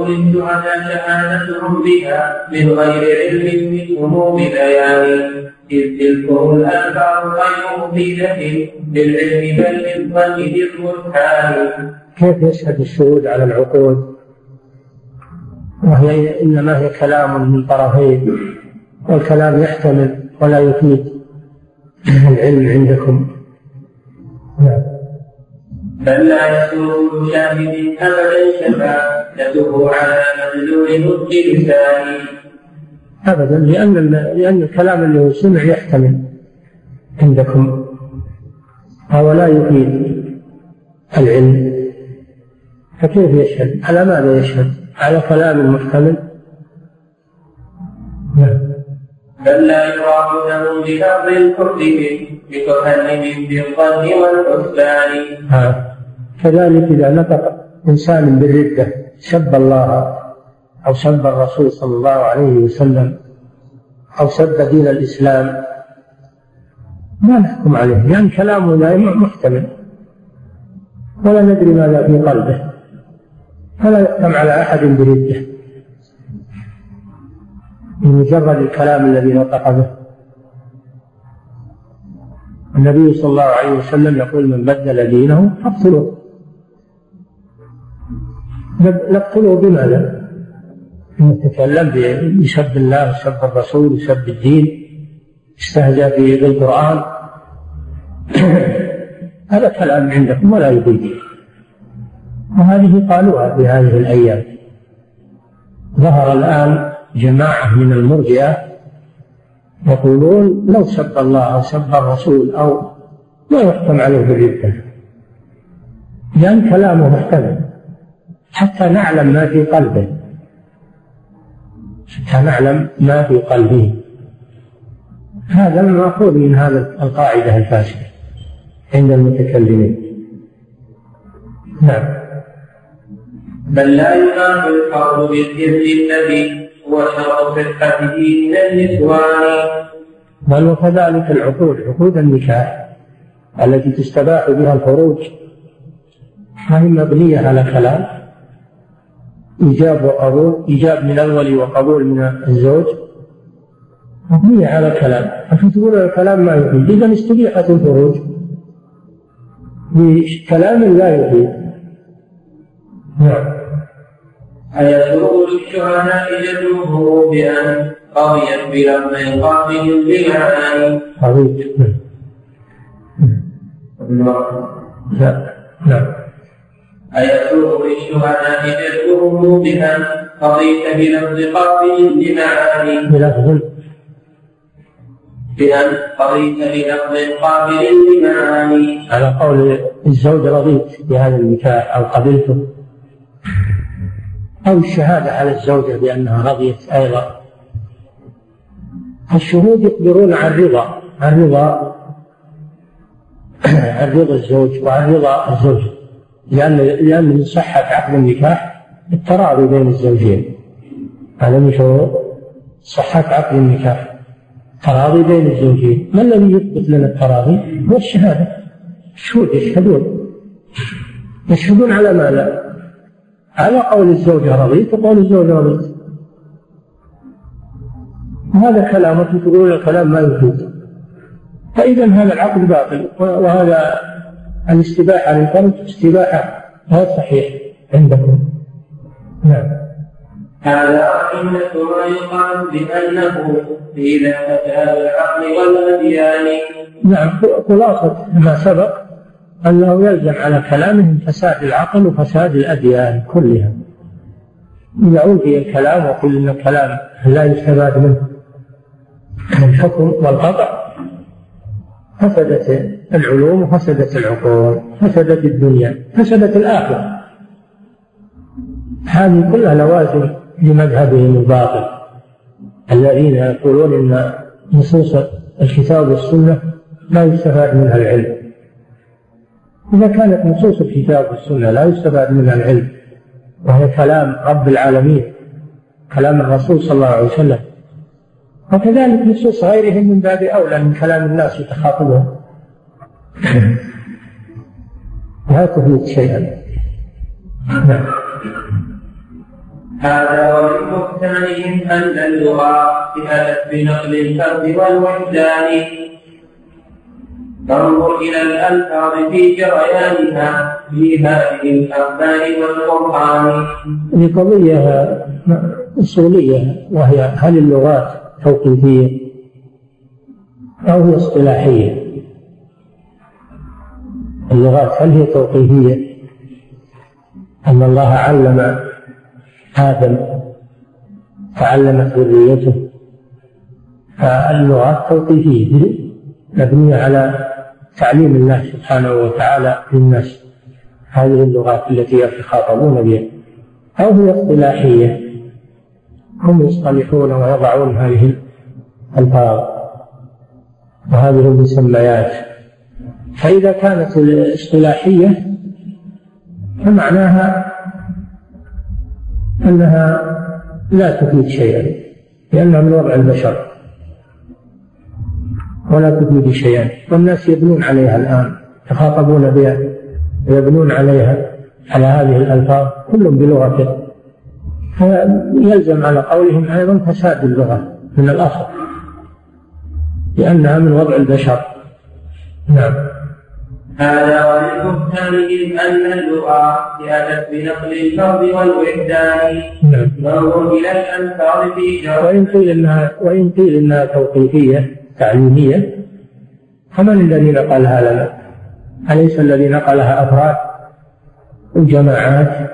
فيسر للشهداء شهادتهم بها من غير علم منهم ببيان إذ تلكم الألفاظ غير مفيدة بالعلم بل للظن ذر كيف يشهد الشهود على العقود؟ وهي إنما هي كلام من طرفين. والكلام يحتمل ولا يفيد. العلم عندكم. نعم بل لا يكون شاهد ابدا على مدلول لسانه ابدا لأن لأن الكلام اللي هو سمع يحتمل عندكم هو لا يفيد العلم فكيف يشهد؟ على ماذا يشهد؟ على كلام محتمل نعم. بل لا يراد لهم بلفظ الكفر بتكلم بالظن والحسبان كذلك إذا نطق إنسان بالردة سب الله أو سب الرسول صلى الله عليه وسلم أو سب دين الإسلام ما نحكم عليه لأن يعني كلامه دائما محتمل. ولا ندري ماذا في قلبه. فلا يحكم على أحد بردة. بمجرد الكلام الذي نطق به. النبي صلى الله عليه وسلم يقول من بدل دينه فاقتلوه. نقتله بماذا؟ يتكلم يسب الله يسب الرسول يسب الدين استهزأ بالقرآن. هذا كلام عندكم ولا يفيد وهذه قالوها في هذه الأيام. ظهر الآن جماعة من المرجئة يقولون لو سب الله أو سب الرسول أو لا يحكم عليه بالردة لأن كلامه محتمل. حتى نعلم ما في قلبه. حتى نعلم ما في قلبه. هذا المأخوذ من هذا القاعدة الفاسدة عند المتكلمين. نعم. بل لا ينافي الحرب بالإذن الذي هو شرط صحته من النسوان. بل وكذلك العقود عقود النكاح التي تستباح بها الفروج فهي مبنية على كلام إيجاب وقبول إيجاب من أول وقبول من الزوج. مبنية على كلام عشان تقول الكلام ما يفيد إذا استبيحت الفروج بكلام لا يفيد نعم. أيسر للشهداء جدوه بأن قضيت بلفظ قابل للمعاني قضيت. لا. نعم. أيسر للشهداء جدوه بأن قضيت بلفظ قابل لمعاني بلفظ. بأن قضيت بلفظ قابل لمعاني على قول الزوج رضيت بهذا النكاح أو قبلته. أو الشهادة على الزوجة بأنها رضيت أيضا. الشهود يخبرون عن رضا عن رضا عن رضا الزوج وعن رضا الزوجة. لأن لأن من صحة عقد النكاح التراضي بين الزوجين. هذا من شروط صحة عقد النكاح. تراضي بين الزوجين. ما الذي يثبت لنا التراضي؟ هو الشهادة. الشهود يشهدون. يشهدون على ماذا؟ على قول الزوجة رضيت وقول الزوج رضيت. وهذا كلامكم تقولون الكلام ما يفيد فإذا هذا العقد باطل وهذا الاستباحة للفرج استباحة غير صحيح عندكم. نعم. هذا إن ما يقال بأنه إذا فتى العقل والأديان. نعم. خلاصة ما سبق أنه يلزم على كلامهم فساد العقل وفساد الأديان كلها. إذا ألغي الكلام وقل أن الكلام لا يستفاد منه. الحكم والقطع. فسدت العلوم وفسدت العقول فسدت الدنيا فسدت الآخرة. هذه كلها لوازم لمذهبهم الباطل الذين يقولون إن نصوص الكتاب والسنة لا يستفاد منها العلم. إذا كانت نصوص الكتاب والسنة لا يستفاد منها العلم وهي كلام رب العالمين كلام الرسول صلى الله عليه وسلم. وكذلك نصوص غيرهم من باب أولى من كلام الناس يتخاطبون لا تفيد شيئا. نعم. هذا ومن محسنهم أن اللغة أتت بنقل الفرد والوجدان. فانظر إلى الألفاظ في جريانها في هذه الأخبار والقرآن. هذه قضية أصولية وهي هل اللغات توقيفية أو هي اصطلاحية؟ اللغات هل هي توقيفية؟ أن الله علم آدم فعلمت ذريته فاللغات توقيفية مبنية على تعليم الله سبحانه وتعالى للناس هذه اللغات التي يتخاطبون بها أو هي اصطلاحية هم يصطلحون ويضعون هذه الألفاظ. وهذه المسميات. فإذا كانت الاصطلاحية فمعناها أنها لا تفيد شيئا لأنها من وضع البشر. ولا تفيد شيئا. والناس يبنون عليها الآن يخاطبون بها يبنون عليها على هذه الألفاظ كل بلغته فيلزم على قولهم أيضا فساد اللغة من الأصل لأنها من وضع البشر. نعم. هذا وللبهتان أن اللغة جاءت بنقل الفرد والوحدان. نعم. نظر إلى الألفاظ في وإن قيل إنها وإن قيل إنها توقيفية تعليمية فمن الذي نقلها لنا؟ أليس الذي نقلها أفراد؟ وجماعات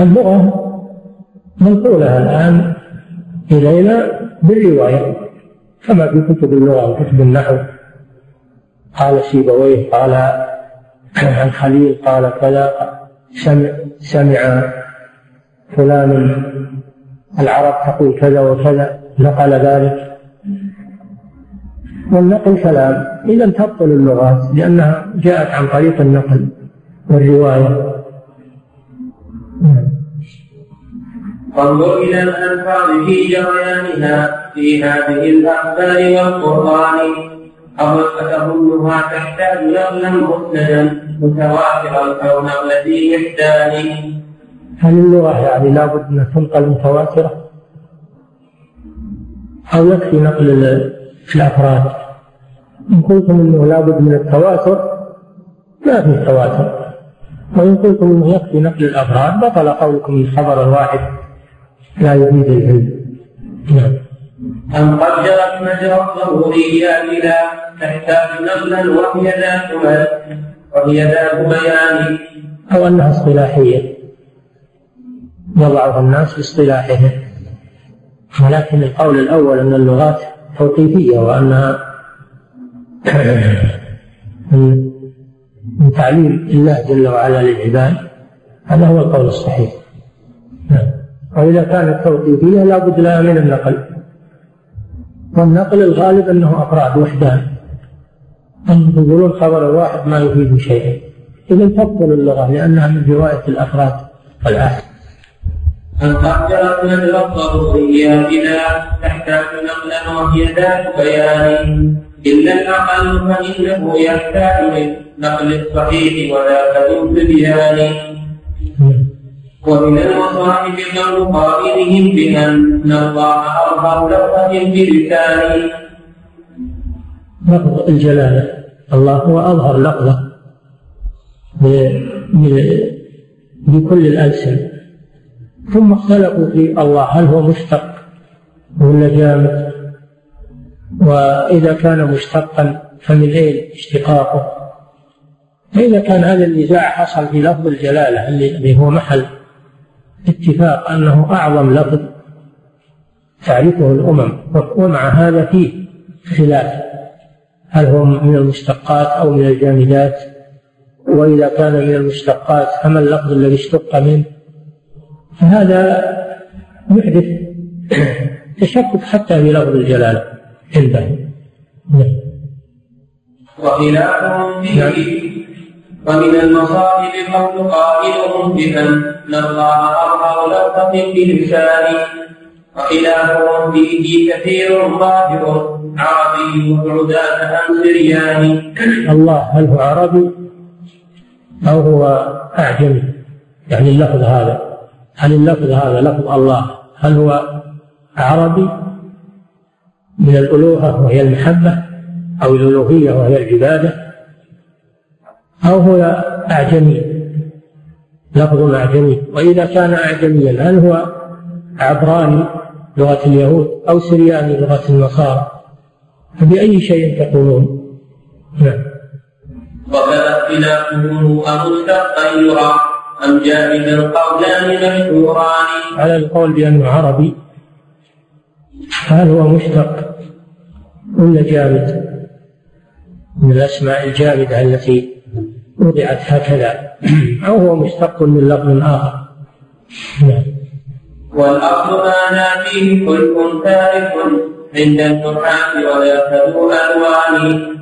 اللغة منقولة الآن إلينا بالرواية كما في كتب اللغة وكتب النحو. قال سيبويه قال عن خليل قال كذا سمع سمع فلان العرب تقول كذا وكذا نقل ذلك. والنقل كلام إذا تبطل اللغات لأنها جاءت عن طريق النقل والرواية. فانظر إلى الألفاظ في جريانها في هذه الأخبار والقرآن أظنها تحتاج نقلا مسندا متواترا أو نقل ذي وحدان هل اللغة يعني لابد أن تنقل متواترة؟ أو يكفي نقل الأفراد؟ إن قلتم أنه لابد من التواتر ما في تواتر وإن قلتم أنه يكفي نقل الأفراد بطل قولكم الخبر الواحد لا يفيد العلم. نعم. أم قد جرت مجرى الضروريات لا تحتاج نقلا وهي ذات وهي ذات بيان. أو أنها اصطلاحية. يضعها الناس باصطلاحهم ولكن القول الأول أن اللغات توقيفية وأنها من تعليم الله جل وعلا للعباد هذا هو القول الصحيح. نعم. وإذا كانت توقيفية لا بد لها من النقل. والنقل الغالب أنه أفراد وحدان. أن يقولون خبر الواحد ما يفيد شيئا. إذا تبطل اللغة لأنها من رواية الأفراد والعهد من الضروريات لا تحتاج نقلا وهي ذات بيان. إلا الأقل فإنه يحتاج من نقل الصحيح وذاك من تبيان ومن المصائب قول قائلهم بأن الله أظهر لفظة بلسان لفظ الجلالة. الله هو أظهر لفظة بكل الألسن. ثم اختلفوا في الله هل هو مشتق ولا جامد. وإذا كان مشتقا فمن أين اشتقاقه؟ فإذا كان هذا النزاع حصل في لفظ الجلالة اللي هو محل اتفاق أنه أعظم لفظ تعرفه الأمم ومع هذا فيه خلاف. هل هو من المشتقات أو من الجامدات؟ وإذا كان من المشتقات فما اللفظ الذي اشتق منه؟ فهذا يحدث تشكك حتى في لفظ الجلالة. عندهم نعم. وخلافهم فيه ومن المصائب قول قائلهم بأن الله أظهر لفظة بلسان وخلافهم فيه كثير ظاهر. عربي وبعدان أم سريان. الله هل هو عربي أو هو أعجمي؟ يعني اللفظ هذا. هل اللفظ هذا لفظ الله؟ هل هو عربي من الألوهة وهي المحبة أو الألوهية وهي العبادة؟ أو هو أعجمي. لفظ أعجمي. وإذا كان أعجميا هل هو عبراني لغة اليهود أو سرياني لغة النصارى؟ فبأي شيء تقولون؟ نعم. وكان اختلافه أمستقا يرى أم جائز القولان مشهوران؟ على القول بأنه عربي. هل هو مشتق ولا جامد؟ من الأسماء الجامدة التي وضعت هكذا. أو هو مشتق من لفظ آخر. نعم. والأصل ما فيه خلق تارك عند النحاة ويرتدوا ألوان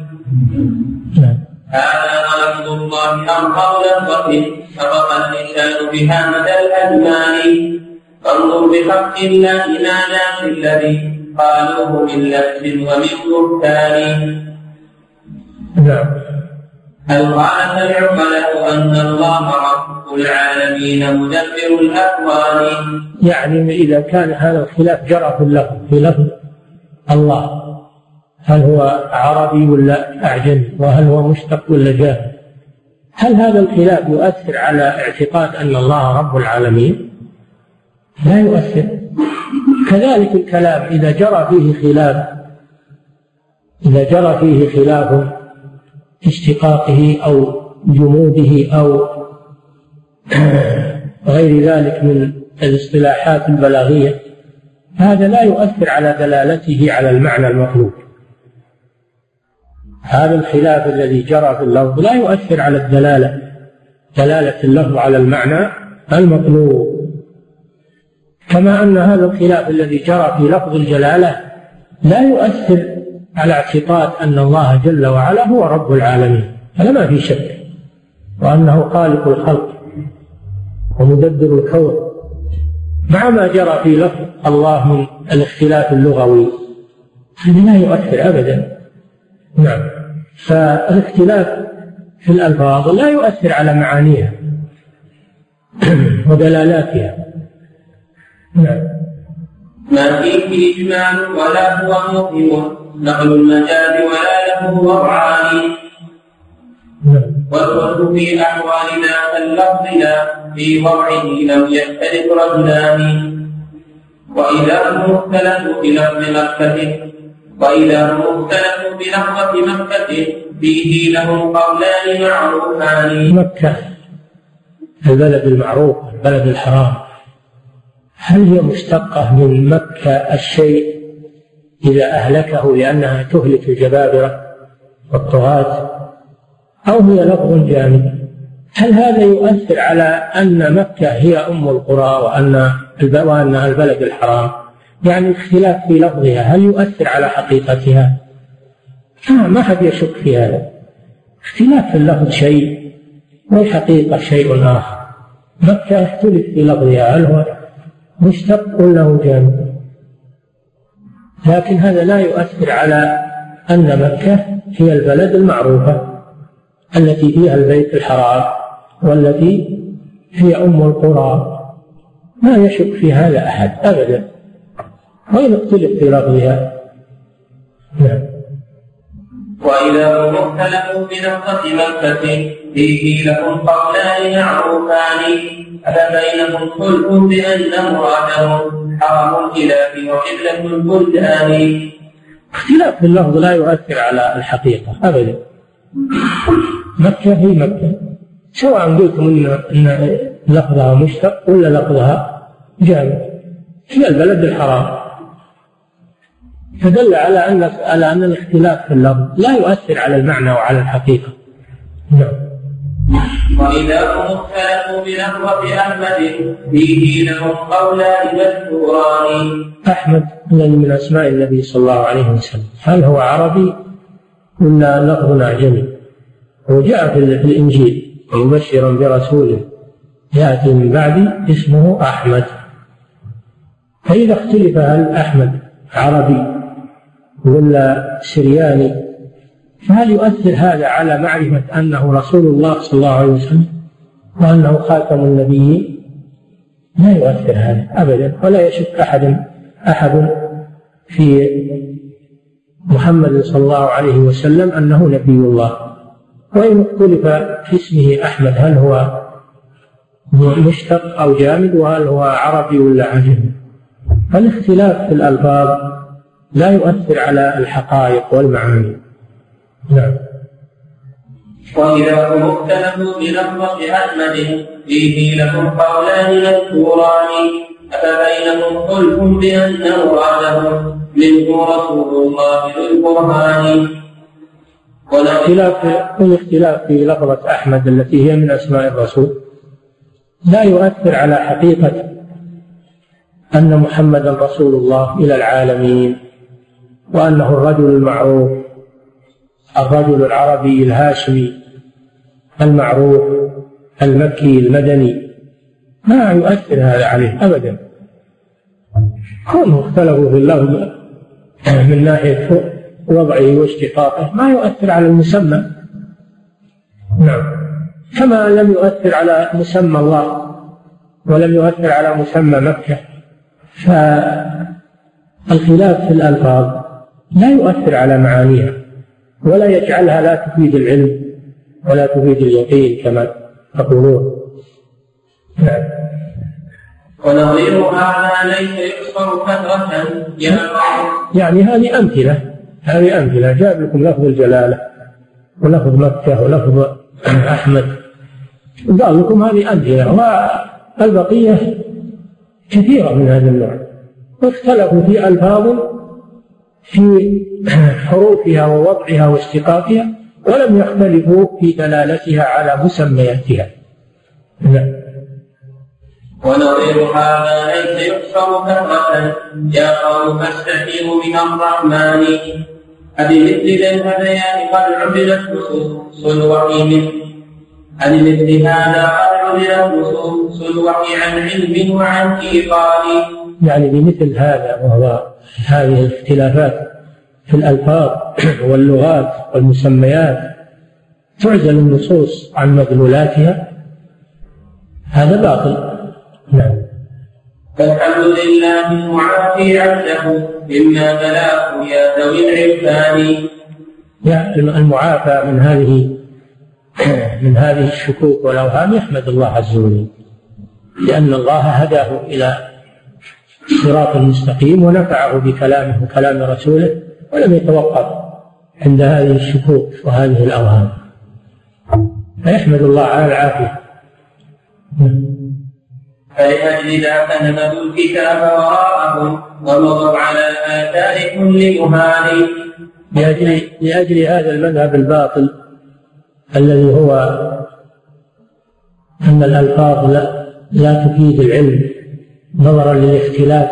هذا ولفظ الله أرقى لفظة سبق اللسان بها مدى الأزمان فانظر بحق الله نادى في الذي قالوه من لبس ومن بهتان نعم. هل قال العقلاء أن الله رب العالمين مدبر الأكوان؟ يعني إذا كان هذا الخلاف جرى في اللفظ في لفظ الله. هل هو عربي ولا أعجمي؟ وهل هو مشتق ولا جاهل؟ هل هذا الخلاف يؤثر على اعتقاد أن الله رب العالمين؟ لا يؤثر. كذلك الكلام إذا جرى فيه خلاف إذا جرى فيه خلاف اشتقاقه أو جموده أو غير ذلك من الاصطلاحات البلاغية هذا لا يؤثر على دلالته على المعنى المطلوب. هذا الخلاف الذي جرى في اللفظ لا يؤثر على الدلالة دلالة اللفظ على المعنى المطلوب. كما أن هذا الخلاف الذي جرى في لفظ الجلالة لا يؤثر على اعتقاد أن الله جل وعلا هو رب العالمين هذا ما في شك. وأنه خالق الخلق ومدبر الكون. مع ما جرى في لفظ الله من الاختلاف اللغوي هذا لا يؤثر أبدا. نعم. فالاختلاف في الألفاظ لا يؤثر على معانيها ودلالاتها. نعم. ما فيه إجمال ولا هو مفهم نقل المجاز ولا له وضعان والرد في أحوالنا كاللفظ لا في وضعه لم يختلف رجلان. وإذا هم اختلفوا بلفظ مكة وإذا هم اختلفوا بلفظة مكة فيه لهم قولان معروفان. مكة البلد المعروف البلد الحرام. هل هي مشتقة من مكة الشيء إذا أهلكه لأنها تهلك الجبابرة والطغاة أو هي لفظ جامد. هل هذا يؤثر على أن مكة هي أم القرى وأن وأنها البلد الحرام؟ يعني اختلاف في لفظها هل يؤثر على حقيقتها؟ ما حد يشك في هذا. اختلاف في اللفظ شيء والحقيقة شيء آخر. مكة اختلف في لفظها هل هو مشتق هو جامد؟ لكن هذا لا يؤثر على أن مكة هي البلد المعروفة التي فيها البيت الحرام والتي هي أم القرى. ما يشك في هذا أحد أبدا. وإن اختلف في لفظها نعم. وإذا هم اختلفوا بلفظة مكة فيه لهم قولان معروفان أفبينهم خلق بأن مرادهم حرم الخلاف وقبلة البلدان؟ اختلاف اللفظ لا يؤثر على الحقيقة أبدا. مكة هي مكة. سواء قلتم إن, إن لفظها مشتق ولا لفظها جامد هي البلد الحرام. فدل على أن على أن الاختلاف في اللفظ لا يؤثر على المعنى وعلى الحقيقة. نعم. وإذا هم اختلفوا بلفظة أحمد فيه لهم قولان مذكوران أحمد من أسماء النبي صلى الله عليه وسلم. هل هو عربي؟ ولا لفظ أعجمي؟ وجاء في الإنجيل مبشرا برسول يأتي من بعدي اسمه أحمد. فإذا اختلف هل أحمد عربي ولا سرياني فهل يؤثر هذا على معرفة أنه رسول الله صلى الله عليه وسلم وأنه خاتم النبيين؟ لا يؤثر هذا أبدا ولا يشك أحد أحد في محمد صلى الله عليه وسلم أنه نبي الله. وإن اختلف في اسمه أحمد هل هو مشتق أو جامد وهل هو عربي ولا عجمي فالاختلاف في الألفاظ لا يؤثر على الحقائق والمعاني. نعم. وإذا هم اختلفوا بلفظة أحمد فيه لهم قولان مذكوران. أفبينهم خلف بأن مرادهم منه رسول الله ذو القرآن والاختلاف الاختلاف في لفظة أحمد التي هي من أسماء الرسول لا يؤثر على حقيقة أن محمدا رسول الله إلى العالمين وأنه الرجل المعروف الرجل العربي الهاشمي المعروف المكي المدني. ما يؤثر هذا عليه أبدا. كونه اختلفوا في اللفظ من ناحية وضعه واشتقاقه ما يؤثر على المسمى. نعم. كما لم يؤثر على مسمى الله ولم يؤثر على مسمى مكة فالخلاف في الألفاظ لا يؤثر على معانيها. ولا يجعلها لا تفيد العلم ولا تفيد اليقين كما تقولون. نعم. ونظير هذا ليس يحصر كثرة يعني هذه أمثلة هذه أمثلة. جاب لكم لفظ الجلالة ولفظ مكة ولفظ أحمد. قال لكم هذه أمثلة والبقية كثيرة من هذا النوع. واختلفوا في ألفاظ في حروفها ووضعها واشتقاقها ولم يختلفوا في دلالتها على مسمياتها. نعم. ونظير هذا ليس يحصر كثرة يا قوم فاستعينوا من الرحمن. أبمثل ذا الهذيان قد عبدت نصوص الوحي منه. أبمثل هذا قد عبدت نصوص الوحي عن علم وعن إيقان. يعني بمثل هذا وهو هذه الاختلافات في الألفاظ واللغات والمسميات تعزل النصوص عن مدلولاتها هذا باطل. نعم. فالحمد لله المعافي عبده مما بلاه يا ذوي العرفان. المعافى من هذه من هذه الشكوك والأوهام يحمد الله عز وجل لأن الله هداه إلى الصراط المستقيم ونفعه بكلامه وكلام رسوله ولم يتوقف عند هذه الشكوك وهذه الأوهام. فيحمد الله على العافية. فلأجل ذاك نبذوا الكتاب وراءهم ومضوا على آثار كل مهان. لأجل لأجل هذا المذهب الباطل الذي هو أن الألفاظ لا, لا تفيد العلم. نظرا للاختلاف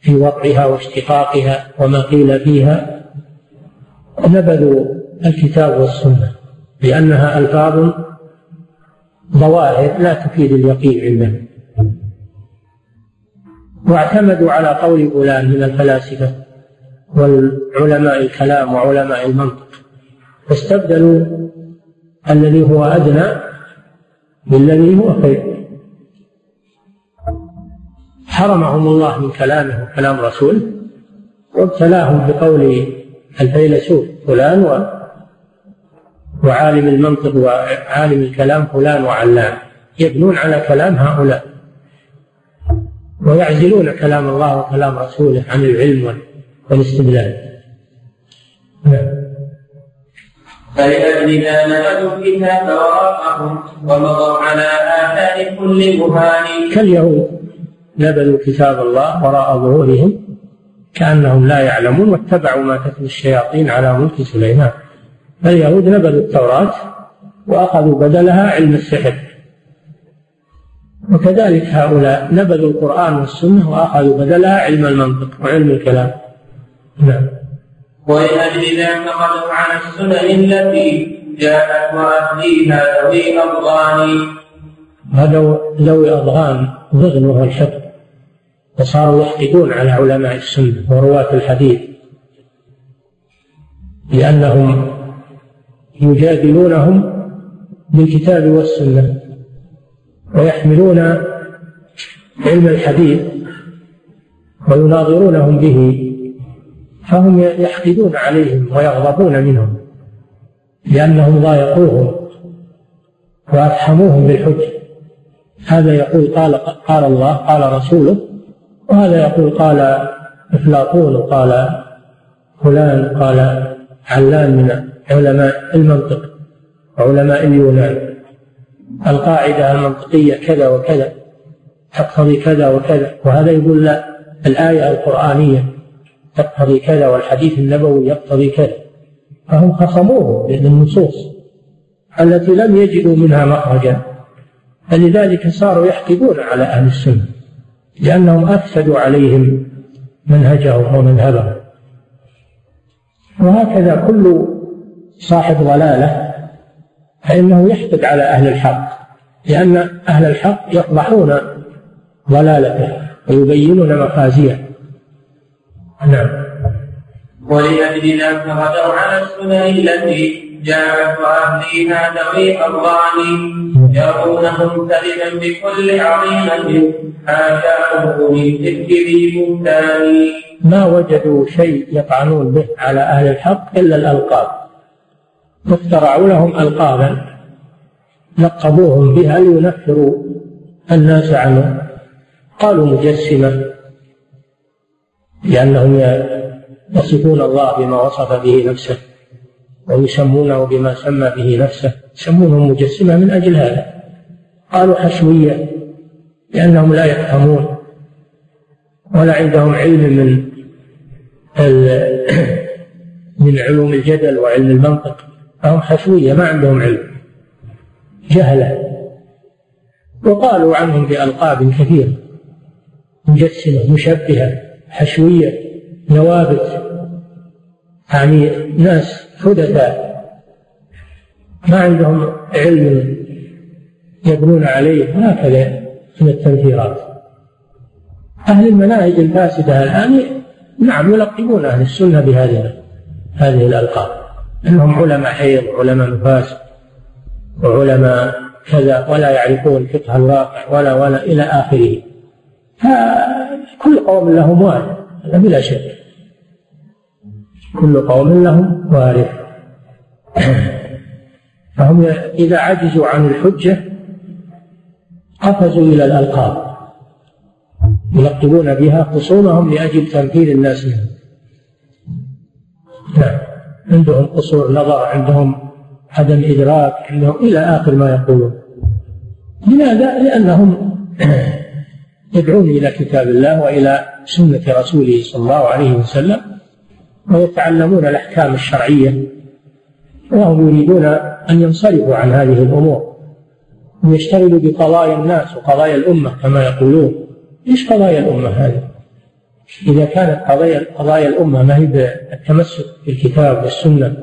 في وضعها واشتقاقها وما قيل فيها نبذوا الكتاب والسنة لأنها ألفاظ ظواهر لا تفيد اليقين عندهم واعتمدوا على قول فلان من الفلاسفة والعلماء الكلام وعلماء المنطق. واستبدلوا الذي هو أدنى بالذي هو خير. حرمهم الله من كلامه وكلام رسوله وابتلاهم بقول الفيلسوف فلان و وعالم المنطق وعالم الكلام فلان وعلان يبنون على كلام هؤلاء. ويعزلون كلام الله وكلام رسوله عن العلم والاستدلال. نعم. فلأجل ذا نبذوا الكتاب وراءهم ومضوا على آثار كل مهان. كاليهود. نبذوا كتاب الله وراء ظهورهم كأنهم لا يعلمون واتبعوا ما تتلو الشياطين على ملك سليمان. فاليهود نبذوا التوراة وأخذوا بدلها علم السحر. وكذلك هؤلاء نبذوا القرآن والسنة وأخذوا بدلها علم المنطق وعلم الكلام. نعم. ولأجل ذلك قدوا على السنن التي جاءت وأهليها ذوي أضغان. هذا ذوي أضغان ضغن وهو الحقد وصاروا يحقدون على علماء السنة ورواة الحديث لأنهم يجادلونهم بالكتاب والسنة ويحملون علم الحديث ويناظرونهم به فهم يحقدون عليهم ويغضبون منهم لأنهم ضايقوهم وأفحموهم بالحجة هذا يقول قال قال الله قال رسوله وهذا يقول قال أفلاطون وقال فلان قال علان من علماء المنطق وعلماء اليونان. القاعدة المنطقية كذا وكذا تقتضي كذا وكذا وهذا يقول لا الآية القرآنية تقتضي كذا والحديث النبوي يقتضي كذا. فهم خصموه للنصوص التي لم يجدوا منها مخرجا. فلذلك صاروا يحقدون على أهل السنة. لأنهم أفسدوا عليهم منهجهم ومذهبهم. وهكذا كل صاحب ضلالة فإنه يحقد على أهل الحق لأن أهل الحق يفضحون ضلالته ويبينون مخازيه نعم. ولأجل ذلك غدوا على السنن التي جاءت وأهليها ذوي أرضان يرونهم سلما بكل عظيمة. من تلك ذي بهتان ما وجدوا شيء يطعنون به على أهل الحق إلا الألقاب. واخترعوا لهم ألقابا. لقبوهم بها لينفروا الناس عنه قالوا مجسمة لأنهم يصفون الله بما وصف به نفسه. ويسمونه بما سمى به نفسه يسمونهم مجسمة من أجل هذا. قالوا حشوية لأنهم لا يفهمون ولا عندهم علم من من علوم الجدل وعلم المنطق. فهم حشوية ما عندهم علم. جهلة. وقالوا عنهم بألقاب كثيرة. مجسمة مشبهة حشوية نوابت يعني ناس حدثاء ما عندهم علم يبنون عليه هكذا من التنفيرات. أهل المناهج الفاسدة الآن نعم يلقبون أهل السنة بهذه هذه الألقاب أنهم علماء حيض وعلماء نفاس وعلماء كذا ولا يعرفون فقه الواقع ولا ولا إلى آخره. فكل قوم لهم وارث هذا بلا شك. كل قوم لهم وارث. فهم إذا عجزوا عن الحجة قفزوا إلى الألقاب يلقبون بها خصومهم لأجل تنفيذ الناس منهم. نعم عندهم قصور نظر عندهم عدم إدراك عندهم إلى آخر ما يقولون. لماذا؟ لأنهم يدعون إلى كتاب الله وإلى سنة رسوله صلى الله عليه وسلم. ويتعلمون الأحكام الشرعية وهم يريدون أن ينصرفوا عن هذه الأمور ويشتغلوا بقضايا الناس وقضايا الأمة كما يقولون إيش قضايا الأمة هذه؟ إذا كانت قضايا قضايا الأمة ما هي بالتمسك بالكتاب والسنة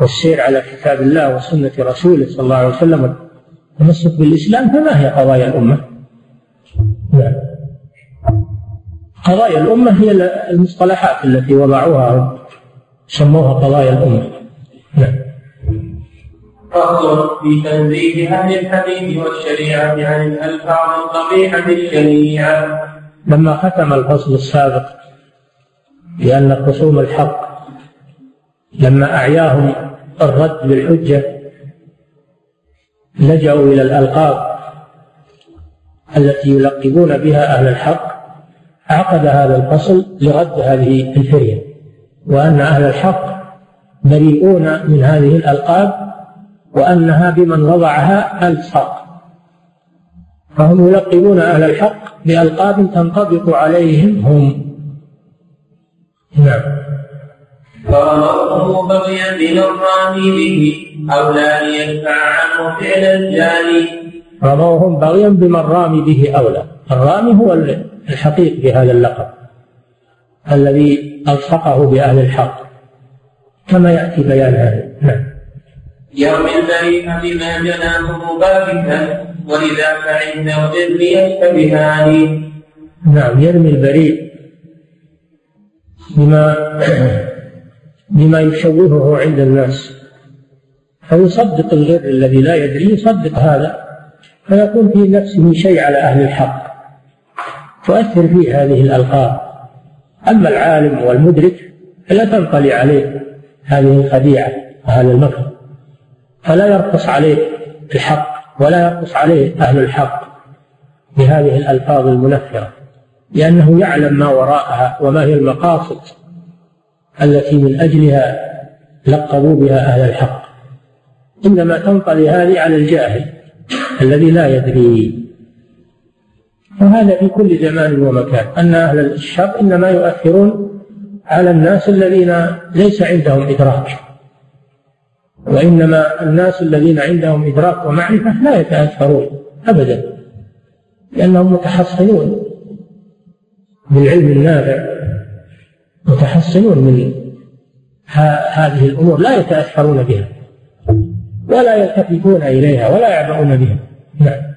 والسير على كتاب الله وسنة رسوله صلى الله عليه وسلم والتمسك بالإسلام فما هي قضايا الأمة؟ نعم قضايا الأمة هي المصطلحات التي وضعوها سموها قضايا الأمة. نعم. فصل في تنزيه أهل الحديث والشريعة عن الألفاظ القبيحة الشنيعة. لما ختم الفصل السابق بأن خصوم الحق لما أعياهم الرد بالحجة لجأوا إلى الألقاب التي يلقبون بها أهل الحق عقد هذا الفصل لرد هذه الفرية وأن أهل الحق بريئون من هذه الألقاب وأنها بمن وضعها ألصق. فهم يلقبون أهل الحق بألقاب تنطبق عليهم هم. نعم. فرموه بغيا بالرامي به أو لا ليدفع عنه فعل الجاني رموهم بغيا بمن رامي به أولى. الرامي هو الحقيق بهذا اللقب الذي ألصقه بأهل الحق. كما يأتي بيان هذا. نعم. يوم البريء بما جناه باكتا ولذاك عند الظل يشتبهان نعم يرمي البريء بما بما يشوهه عند الناس. فيصدق الغر الذي لا يدري يصدق هذا فيكون في نفسه شيء على أهل الحق. تؤثر فيه هذه الألقاب. أما العالم والمدرك فلا تنطلي عليه هذه الخديعة وهذا المكر. فلا يرقص عليه الحق ولا يرقص عليه أهل الحق بهذه الألفاظ المنفرة لأنه يعلم ما وراءها وما هي المقاصد التي من أجلها لقبوا بها أهل الحق. إنما تنطلي هذه على الجاهل الذي لا يدري وهذا في كل زمان ومكان. أن أهل الشر إنما يؤثرون على الناس الذين ليس عندهم إدراك. وإنما الناس الذين عندهم إدراك ومعرفة لا يتأثرون أبدا لأنهم متحصنون بالعلم النافع متحصنون من هذه الأمور لا يتأثرون بها ولا يلتفتون إليها ولا يعبؤون بها. نعم.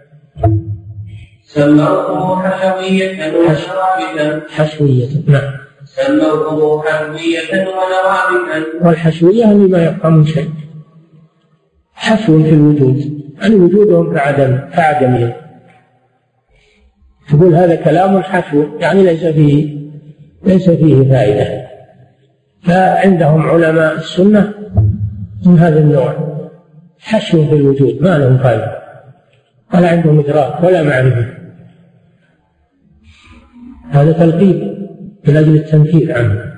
سموه حشوية ونوابتا حشوية نعم. سموه حشوية ونوابتا والحشوية اللي ما يبقى من شيء. حشو في الوجود. يعني وجودهم كعدم كعدمهم تقول هذا كلام حشو يعني ليس فيه ليس فيه فائدة. فعندهم علماء السنة من هذا النوع. حشو في الوجود ما لهم فائدة. ولا عندهم إدراك ولا معرفة. هذا تلقيب من أجل التنفيذ عنه.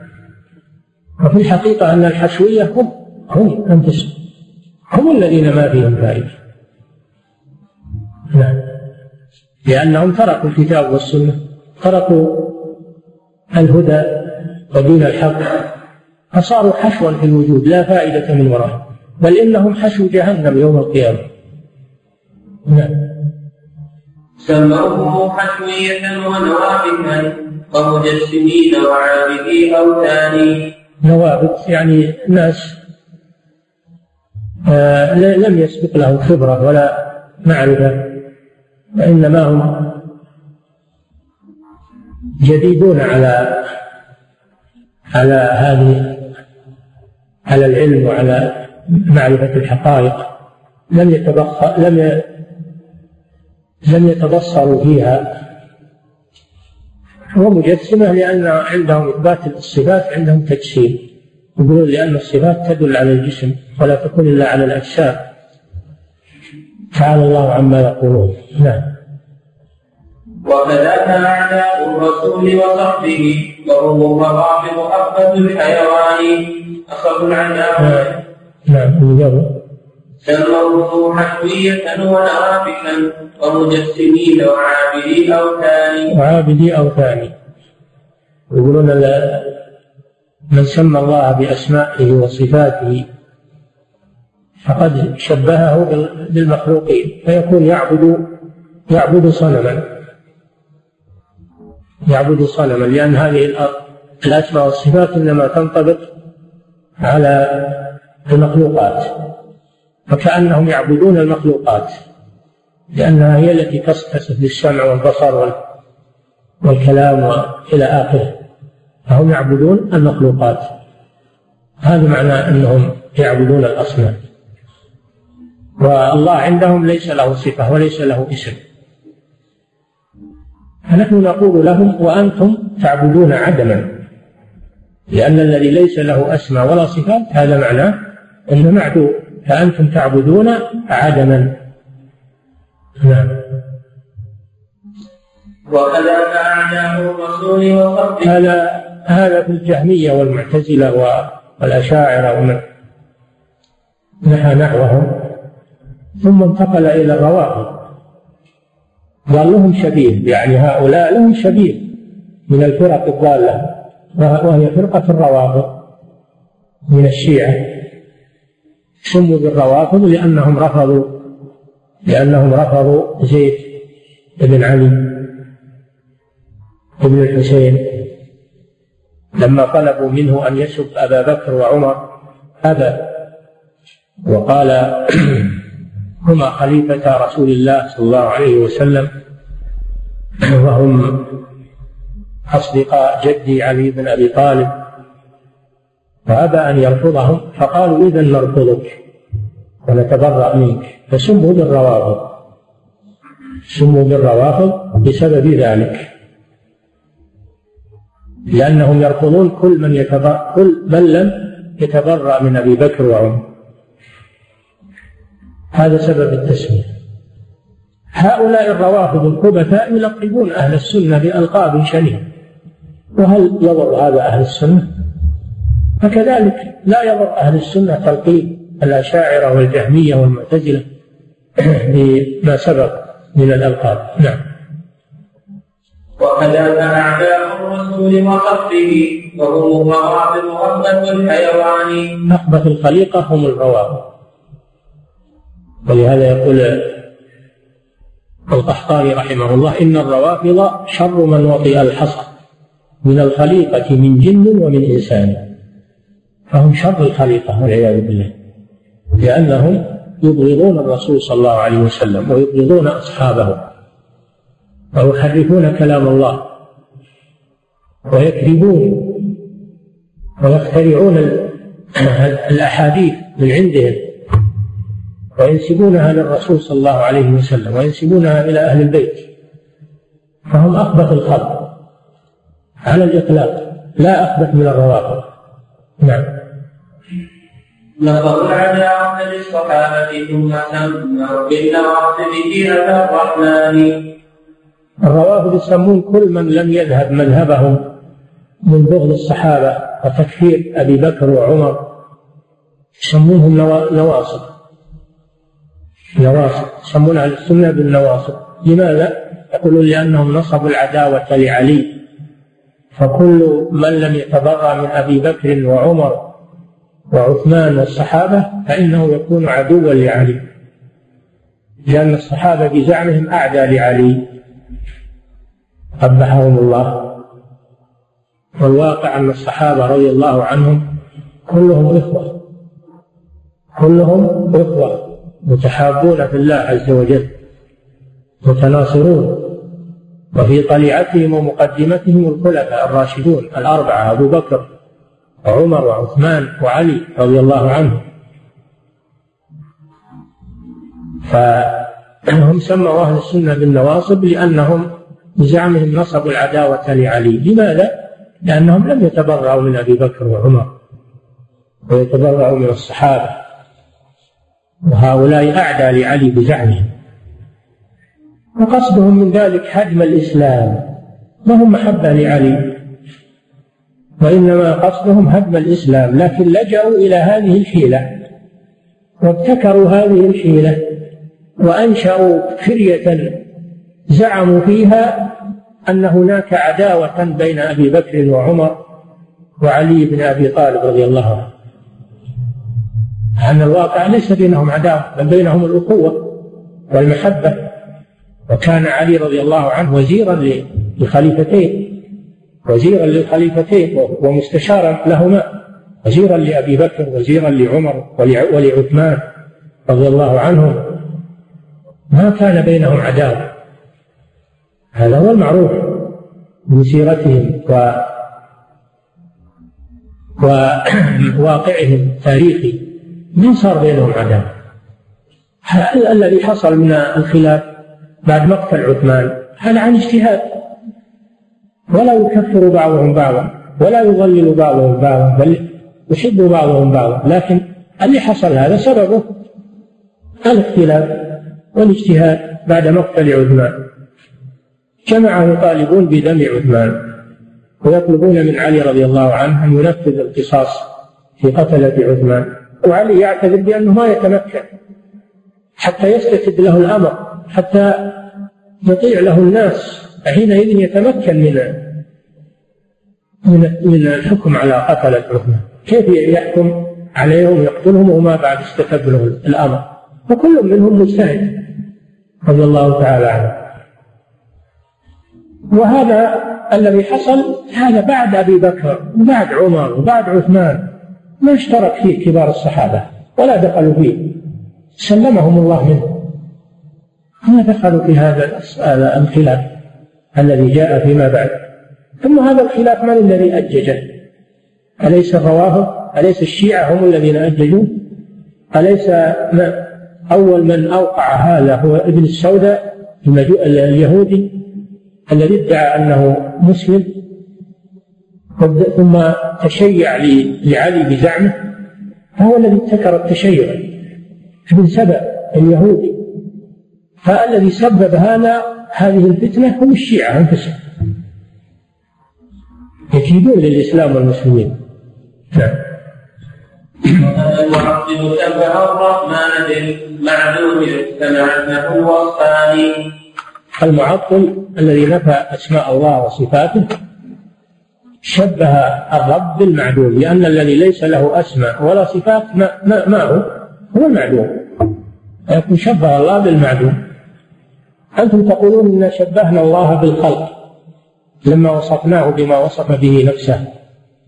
وفي الحقيقة أن الحشوية هم هم أنفسهم هم الذين ما فيهم فائدة. نعم. لأنهم تركوا الكتاب والسنة تركوا الهدى ودين الحق فصاروا حشوا في الوجود لا فائدة من وراءه بل إنهم حشو جهنم يوم القيامة. نعم. سموه حشوية ونوابتا ومجسمين وعابدي أوثان نوابت يعني ناس آه لم يسبق له خبرة ولا معرفة وإنما هم جديدون على على هذه على العلم وعلى معرفة الحقائق. لم يتبخ لم لم يتبصروا فيها. ومجسمة لأن عندهم إثبات الصفات عندهم تجسيم. يقولون لأن الصفات تدل على الجسم ولا تكون إلا على الأجسام. تعالى الله عما يقولون. نعم. وكذاك أعداء الرسول وصحبه وهم الروافض أخبث الحيوان. أخذ العذاب. نعم. الجو سموه حشوية ونوافكا ومجسمين وعابدي أوثان وعابدي أوثان يقولون من سمى الله بأسمائه وصفاته فقد شبهه بالمخلوقين فيكون يعبد يعبد صنما. يعبد صنما لأن هذه الأسماء والصفات إنما تنطبق على المخلوقات. فكأنهم يعبدون المخلوقات لأنها هي التي تصف للسمع والبصر والكلام وإلى آخره. فهم يعبدون المخلوقات. هذا معنى أنهم يعبدون الأصنام. والله عندهم ليس له صفة وليس له اسم. فنحن نقول لهم وأنتم تعبدون عدما لأن الذي ليس له أسماء ولا صفات هذا معناه أنه معدوم. فأنتم تعبدون عدما. نعم. وكذا أعداء الرسول وصحبه هذا هذا في الجهمية والمعتزلة والأشاعرة ومن نحى نحوهم. ثم انتقل إلى الروافض قال لهم شبيه يعني هؤلاء لهم شبيه من الفرق الضالة. وهي فرقة الروافض من الشيعة. سموا بالروافض لأنهم رفضوا لأنهم رفضوا زيد بن علي بن الحسين. لما طلبوا منه أن يسب أبا بكر وعمر أبى وقال هما خليفة رسول الله صلى الله عليه وسلم وهم أصدقاء جدي علي بن أبي طالب. فأبى أن يرفضهم فقالوا إذا نرفضك ونتبرأ منك. فسموا بالروافض. سموا بالروافض بسبب ذلك. لأنهم يرفضون كل من يتبرأ كل من لم يتبرأ من أبي بكر وعمر. هذا سبب التسمية. هؤلاء الروافض الخبثاء يلقبون أهل السنة بألقاب شنيعة. وهل يضر هذا أهل السنة؟ فكذلك لا يضر أهل السنة تلقيب الأشاعرة والجهمية والمعتزلة بما سبق من الألقاب. نعم. وكذا أعداء الرسول وصفه وهم الروافض أخبث الحيوان. أخبث الخليقة هم الروافض ولهذا يقول القحطاني رحمه الله إن الروافض شر من وطئ الحصى من الخليقة من جن ومن إنسان. فهم شر الخليقة والعياذ بالله لأنهم يبغضون الرسول صلى الله عليه وسلم ويبغضون أصحابه ويحرفون كلام الله ويكذبون ويخترعون الأحاديث من عندهم وينسبونها للرسول صلى الله عليه وسلم وينسبونها إلى أهل البيت فهم أخبث الخلق على الإطلاق لا أخبث من الروافض. نعم. لقد العداوة للصحابة ثم سموا بالنواصب دينة الرحمن. الروافض يسمون كل من لم يذهب مذهبهم من بغض الصحابة وتكفير أبي بكر وعمر. يسمونهم نواصب. نواصب. يسمون أهل السنة بالنواصب. لماذا؟ يقولون لأنهم نصبوا العداوة لعلي. فكل من لم يتبرأ من أبي بكر وعمر وعثمان والصحابة فإنه يكون عدوا لعلي. لأن الصحابة بزعمهم أعدى لعلي. قبحهم الله. والواقع أن الصحابة رضي الله عنهم كلهم إخوة. كلهم إخوة. متحابون في الله عز وجل. متناصرون. وفي طليعتهم ومقدمتهم الخلفاء الراشدون الأربعة أبو بكر وعمر وعثمان وعلي رضي الله عنهم فهم سموا أهل السنة بالنواصب لأنهم بزعمهم نصبوا العداوة لعلي. لماذا؟ لأنهم لم يتبرعوا من أبي بكر وعمر ويتبرعوا من الصحابة. وهؤلاء أعدى لعلي بزعمهم. وقصدهم من ذلك هدم الإسلام. ما هم محبة لعلي. وإنما قصدهم هدم الإسلام. لكن لجأوا إلى هذه الحيلة. وابتكروا هذه الحيلة. وأنشأوا فرية زعموا فيها أن هناك عداوة بين أبي بكر وعمر وعلي بن أبي طالب رضي الله عنه. أن الواقع ليس بينهم عداوة بل بينهم الأخوة والمحبة. وكان علي رضي الله عنه وزيرا لخليفتين وزيرا للخليفتين ومستشارا لهما وزيرا لأبي بكر وزيرا لعمر ولعثمان رضي الله عنهم. ما كان بينهم عداوة. هذا هو المعروف من سيرتهم و وواقعهم التاريخي. ما صار بينهم عداوة؟ الذي حصل من الخلاف؟ بعد مقتل عثمان. هذا عن اجتهاد؟ ولا يكفر بعضهم بعضا ولا يضلل بعضهم بعضا بل يحب بعضهم بعضا. لكن اللي حصل هذا سببه الاختلاف والاجتهاد بعد مقتل عثمان. جمع يطالبون بدم عثمان ويطلبون من علي رضي الله عنه أن ينفذ القصاص في قتلة عثمان. وعلي يعتذر بأنه ما يتمكن حتى يستتب له الأمر. حتى يطيع له الناس حينئذ يتمكن من من من الحكم على قتلة عثمان كيف يحكم عليهم يقتلهم وما بعد استتب له الأمر. وكل منهم مجتهد رضي الله تعالى عنه. وهذا الذي حصل هذا بعد أبي بكر وبعد عمر وبعد عثمان. ما اشترك فيه كبار الصحابة ولا دخلوا فيه. سلمهم الله منه. ما دخلوا في هذا الخلاف الذي جاء فيما بعد. ثم هذا الخلاف من الذي أججه؟ أليس الروافض أليس الشيعة هم الذين أججوا؟ أليس أول من أوقع هذا هو ابن السوداء اليهودي الذي ادعى أنه مسلم؟ ثم تشيع لعلي بزعمه. فهو الذي ابتكر التشيع. ابن سبأ اليهودي فالذي سبب هذا هذه الفتنة هم الشيعة أنفسهم يكيدون للإسلام والمسلمين. نعم. المعطل شبه الرحمن بالمعدوم اجتمعت له وصفان المعطل الذي نفى أسماء الله وصفاته شبه الرب بالمعدوم لأن الذي ليس له أسماء ولا صفات ما, ما, ما هو؟ هو المعدوم. يكون شبه الله بالمعدوم أنتم تقولون إن شبهنا الله بالخلق لما وصفناه بما وصف به نفسه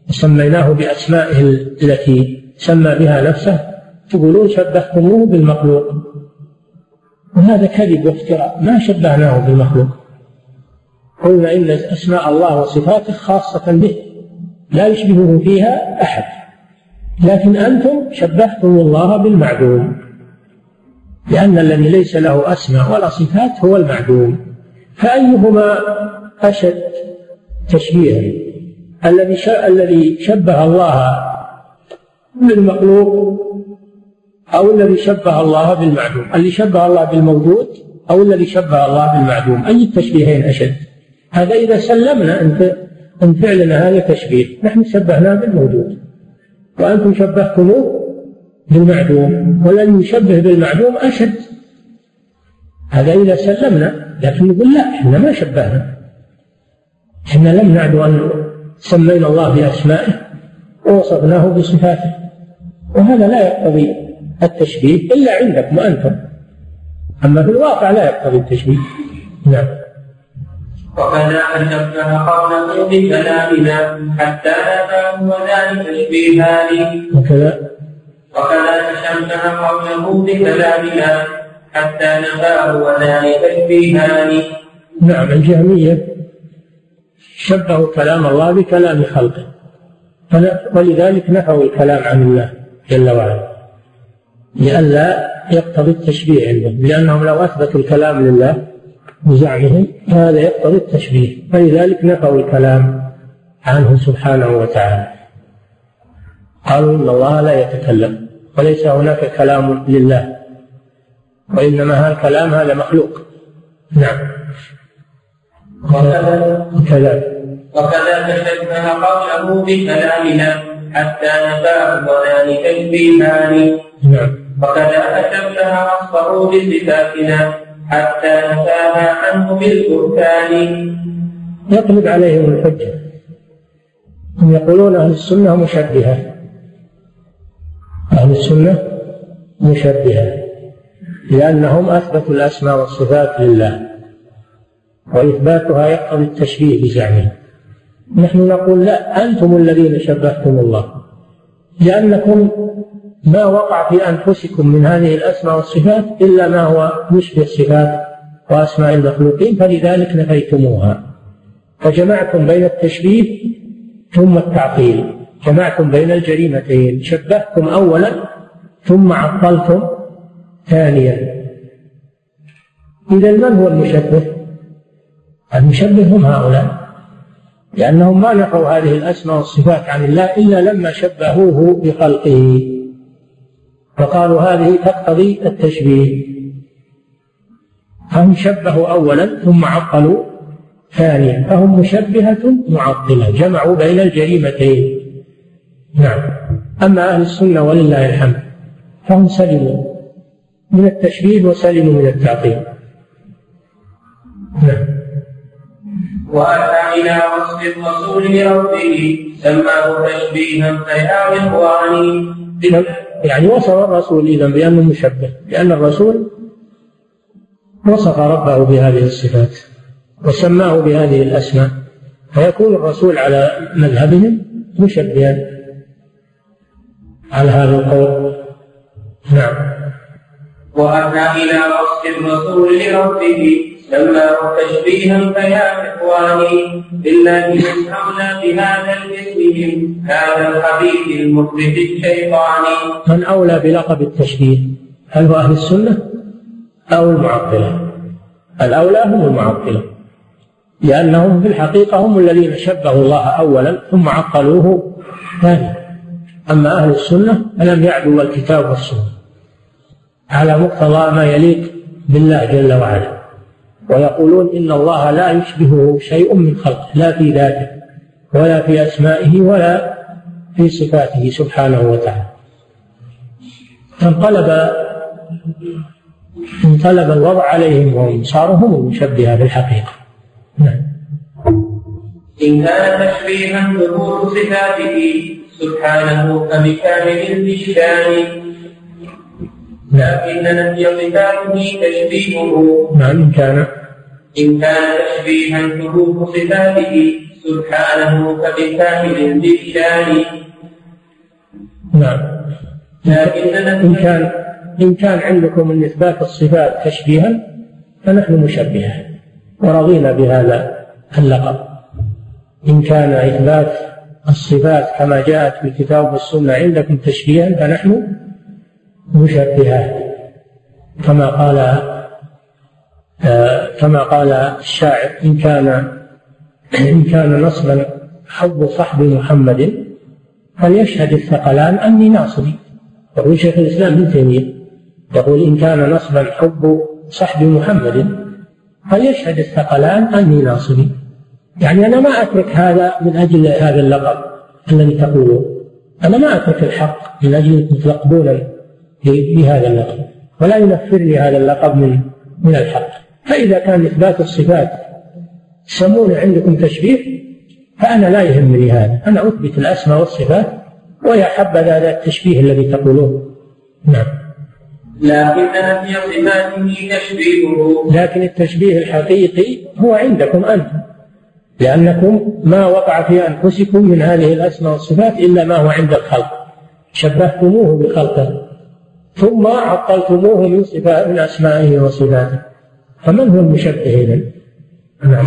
وسميناه بأسمائه التي سمى بها نفسه تقولون شبهتموه بالمخلوق. وهذا كذب وافتراء ما شبهناه بالمخلوق. قلنا إن أسماء الله وصفاته خاصة به لا يشبهه فيها أحد. لكن أنتم شبهتم الله بالمعدوم. لأن الذي ليس له أسماء ولا صفات هو المعدوم. فأيهما أشد تشبيها؟ الذي الذي شبه الله بالمخلوق أو الذي شبه الله بالمعدوم؟ اللي شبه الله بالموجود أو الذي شبه الله بالمعدوم؟ أي التشبيهين أشد؟ هذا إذا سلمنا أن أن فعلنا هذا تشبيه. نحن شبهناه بالموجود. وأنتم شبهتموه بالمعدوم والذي يشبه بالمعدوم أشد. هذا إذا سلمنا لكن نقول لا إحنا ما شبهنا. إحنا لم نعد أن سمينا الله بأسمائه ووصفناه بصفاته. وهذا لا يقتضي التشبيه إلا عندكم وأنتم أما في الواقع لا يقتضي التشبيه. نعم. وكذا شبه قوله بكلامنا حتى نفاه وذلك تشبيهان وكذا. وكذا تشبه قوله بكلامنا حتى نفاه وذلك تشبيهان نعم الجهمية شبهوا كلام الله بكلام خلقه. ولذلك نفوا الكلام عن الله جل وعلا. لئلا يقتضي التشبيه عندهم. لأنهم لو أثبتوا الكلام لله بزعمهم هذا يقتضي التشبيه. فلذلك نفوا الكلام عنه سبحانه وتعالى. قالوا إن الله لا يتكلم. وليس هناك كلام لله. وإنما هذا الكلام هذا مخلوق. نعم. وكذا؟ وكذا تشبه قوله بكلامنا حتى نفاه وذلك تشبيهان نعم. وكذا تشبه وصفه بصفاتنا حتى نفاها عنه بالبهتان يقلب عليهم الحجة. يقولون أهل السنة مشبهة. أهل السنة مشبهة لأنهم أثبتوا الأسماء والصفات لله وإثباتها يقتضي التشبيه بزعمهم. نحن نقول لا أنتم الذين شبهتم الله لأنكم ما وقع في أنفسكم من هذه الأسماء والصفات إلا ما هو يشبه الصفات وأسماء المخلوقين فلذلك نفيتموها. فجمعتم بين التشبيه ثم التعطيل. جمعتم بين الجريمتين شبهتم أولا ثم عطلتم ثانيا. إذا من هو المشبه؟ المشبه هم هؤلاء لأنهم ما نفوا هذه الأسماء والصفات عن الله إلا لما شبهوه بخلقه. فقالوا هذه تقتضي التشبيه. فهم شبهوا أولا ثم عطلوا ثانيا فهم مشبهة معطلة جمعوا بين الجريمتين. نعم. أما أهل السنة ولله الحمد فهم سلموا من التشبيه وسلموا من التعطيل. نعم. وأتى إلى وصف الرسول لربه سماه تشبيها فيا إخواني يعني وصف الرسول إذا بأنه مشبه لأن الرسول وصف ربه بهذه الصفات وسماه بهذه الأسماء فيكون الرسول على مذهبهم مشبها. على هذا القول؟ نعم. وأتى إلى وصف الرسول لربه سماه تشبيها فيا إخواني بالله يسمعنا بهذا الاسم من هذا الخبيث المخرج الشيطاني من أولى بلقب التشبيه؟ هل هو أهل السنة أو المعطلة؟ الأولى هم المعطلة لأنهم في الحقيقة هم الذين شبهوا الله أولا ثم عقلوه ثانيا. أما أهل السنة فلم يعدوا الكتاب والسنة. على مقتضى ما يليق بالله جل وعلا. ويقولون إن الله لا يشبهه شيء من خلقه لا في ذاته ولا في أسمائه ولا في صفاته سبحانه وتعالى. فانقلب انقلب الوضع عليهم وهم صاروا هم المشبهة بالحقيقة نعم. إن كان تشبيها ظهور صفاته سبحانه فبكامل الشان لكن نفي صفاته تشبيهه نعم إن كان. إن كان تشبيها ثبوت صفاته سبحانه فبكامل بالشان نعم. لكن إن كان إن كان عندكم من إثبات الصفات تشبيها فنحن مشبهة ورضينا بهذا اللقب. إن كان إثبات الصفات كما جاءت في الكتاب والسنة عندكم تشبيها فنحن مشبهات كما قال آه، كما قال الشاعر إن كان إن كان نصبا حب صحب محمد فليشهد الثقلان أني ناصبي. يقول شيخ الإسلام ابن تيمية يقول إن كان نصبا حب صحب محمد فليشهد الثقلان أني ناصبي. يعني أنا ما أترك هذا من أجل هذا اللقب الذي تقولون أنا ما أترك الحق من أجل أن تلقبون بهذا اللقب ولا ينفر لي هذا اللقب من من الحق. فإذا كان إثبات الصفات يسمون عندكم تشبيه فأنا لا يهمني هذا. أنا أثبت الأسماء والصفات ويا حبذا هذا التشبيه الذي تقولون نعم. لكن نفي صفاته تشبيهه لكن التشبيه الحقيقي هو عندكم أنتم. لأنكم ما وقع في أنفسكم من هذه الأسماء والصفات إلا ما هو عند الخلق. شبهتموه بخلقه. ثم عطلتموه من صفات من أسمائه وصفاته. فمن هو المشبه إذن؟ نعم.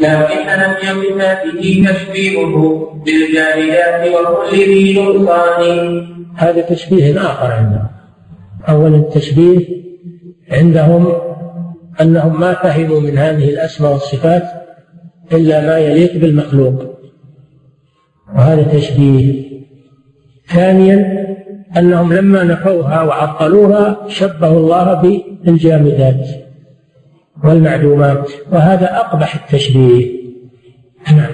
لكن نفي صفاته تشبيهه بالجاريات وكل ذي نقصان. هذا تشبيه آخر عندهم. أولا التشبيه عندهم أنهم ما فهموا من هذه الأسماء والصفات إلا ما يليق بالمخلوق. وهذا تشبيه. ثانيا أنهم لما نفوها وعطلوها شبهوا الله بالجامدات والمعدومات. وهذا أقبح التشبيه. نعم.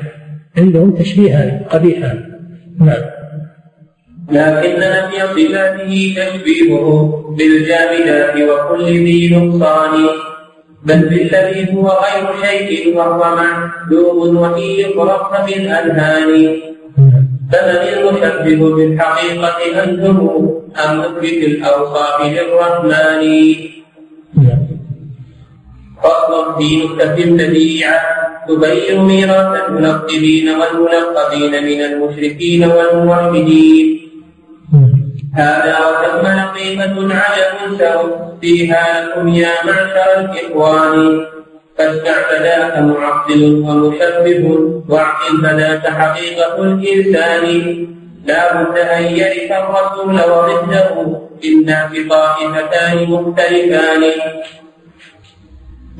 عندهم تشبيهان قبيحان. نعم. لكن نفي صفاته تشبيهه بالجامدات وكل ذي نقصان. بل بالذي هو غير شيء وهو معدوم وإن يقرأ بالأذهان فمن المشبه بالحقيقة أنتم أم مثبت الأوصاف للرحمن. فصل في نكتة بديعة تبين ميراث الملقبين والملقبين من المشركين والموحدين هذا وتم نقيمة عجب سوء فيها لكم يا معشر الإخوان. فاستعبداك معطل ومشبه واعقل فذاك حقيقة الإنسان. لا بد أن يرث الرسول إنا في طائفتان مختلفان.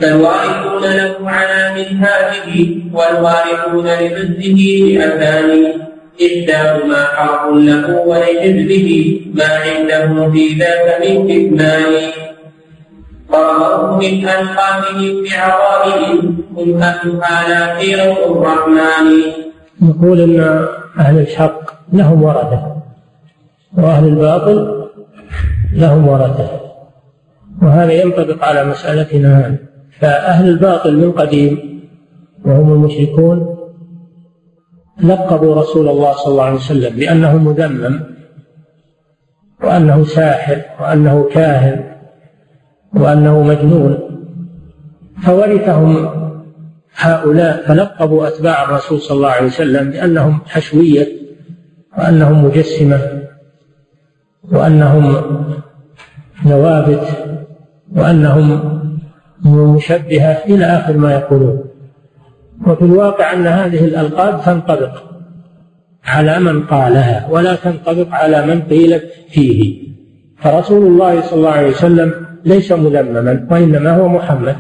فالوارثون له على منهاجه والوارثون لضده مئتان إحداهما حرف له ولحزبه ما عنده في ذاك من كتمان قرره من ألقابهم بعطائهم هم أهلها لا خيرة الرحمن. نقول أن أهل الحق لهم ورثة وأهل الباطل لهم ورثة وهذا ينطبق على مسألتنا فأهل الباطل من قديم وهم المشركون لقبوا رسول الله صلى الله عليه وسلم بأنه مذمم وأنه ساحر وأنه كاهن وأنه مجنون فورثهم هؤلاء فلقبوا أتباع الرسول صلى الله عليه وسلم بأنهم حشوية وأنهم مجسمة وأنهم نوابت وأنهم مشبهة إلى آخر ما يقولون. وفي الواقع أن هذه الألقاب تنطبق على من قالها ولا تنطبق على من قيلت فيه. فرسول الله صلى الله عليه وسلم ليس مذمما وإنما هو محمد.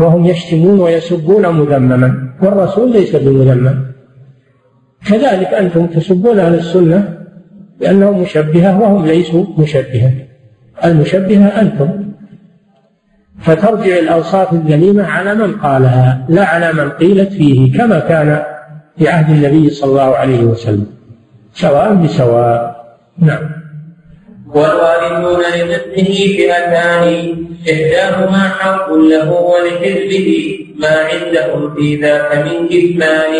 وهم يشتمون ويسبون مذمما والرسول ليس بمذمم. كذلك أنتم تسبون أهل السنة بأنهم مشبهة وهم ليسوا مشبهة المشبهة أنتم. فترجع الأوصاف الذميمة على من قالها لا على من قيلت فيه كما كان في عهد النبي صلى الله عليه وسلم. سواء بسواء. نعم. والوارثون لمثله فئتان إحداهما حق له ولحزبه ما عندهم في ذاك من كتمان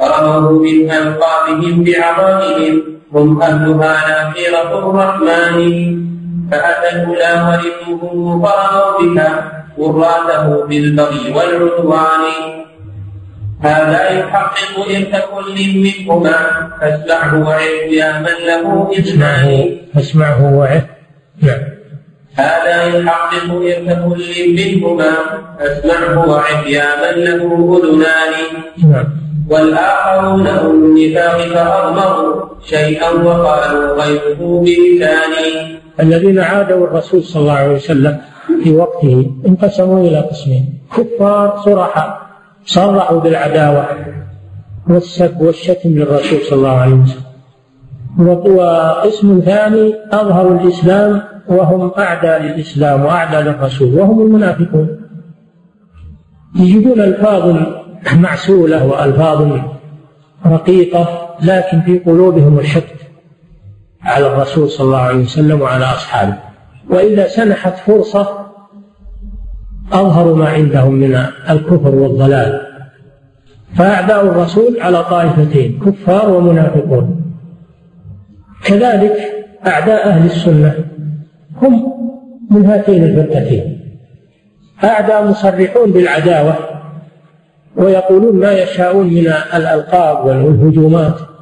رموا من ألقابهم بعظائهم هم أهلها لا الرحمن. فأتى الأولى ورثه فرموا بها وراته بالبغي والعدوان. هذا يحقق إرث كل منهما فاسمعه وعظ يا من له إذنان فاسمعه وعظ نعم. هذا يحقق إرث كل منهما فاسمعه وعظ يا من له أذنان. نعم. والآخرون هم النفاق فأضمروا شيئا وقالوا غيره بلسان الذين عادوا الرسول صلى الله عليه وسلم في وقته انقسموا إلى قسمين. كفار صرحاء صرحوا بالعداوة والسب والشتم للرسول صلى الله عليه وسلم. وقسم ثاني أظهروا الإسلام وهم أعدى للإسلام وأعدى للرسول وهم المنافقون. يجدون ألفاظ معسولة وألفاظ رقيقة لكن في قلوبهم الحقد. على الرسول صلى الله عليه وسلم وعلى أصحابه. وإذا سنحت فرصة أظهروا ما عندهم من الكفر والضلال. فأعداء الرسول على طائفتين كفار ومنافقون. كذلك أعداء أهل السنة هم من هاتين الفرقتين. أعداء مصرحون بالعداوة ويقولون ما يشاءون من الألقاب والهجومات.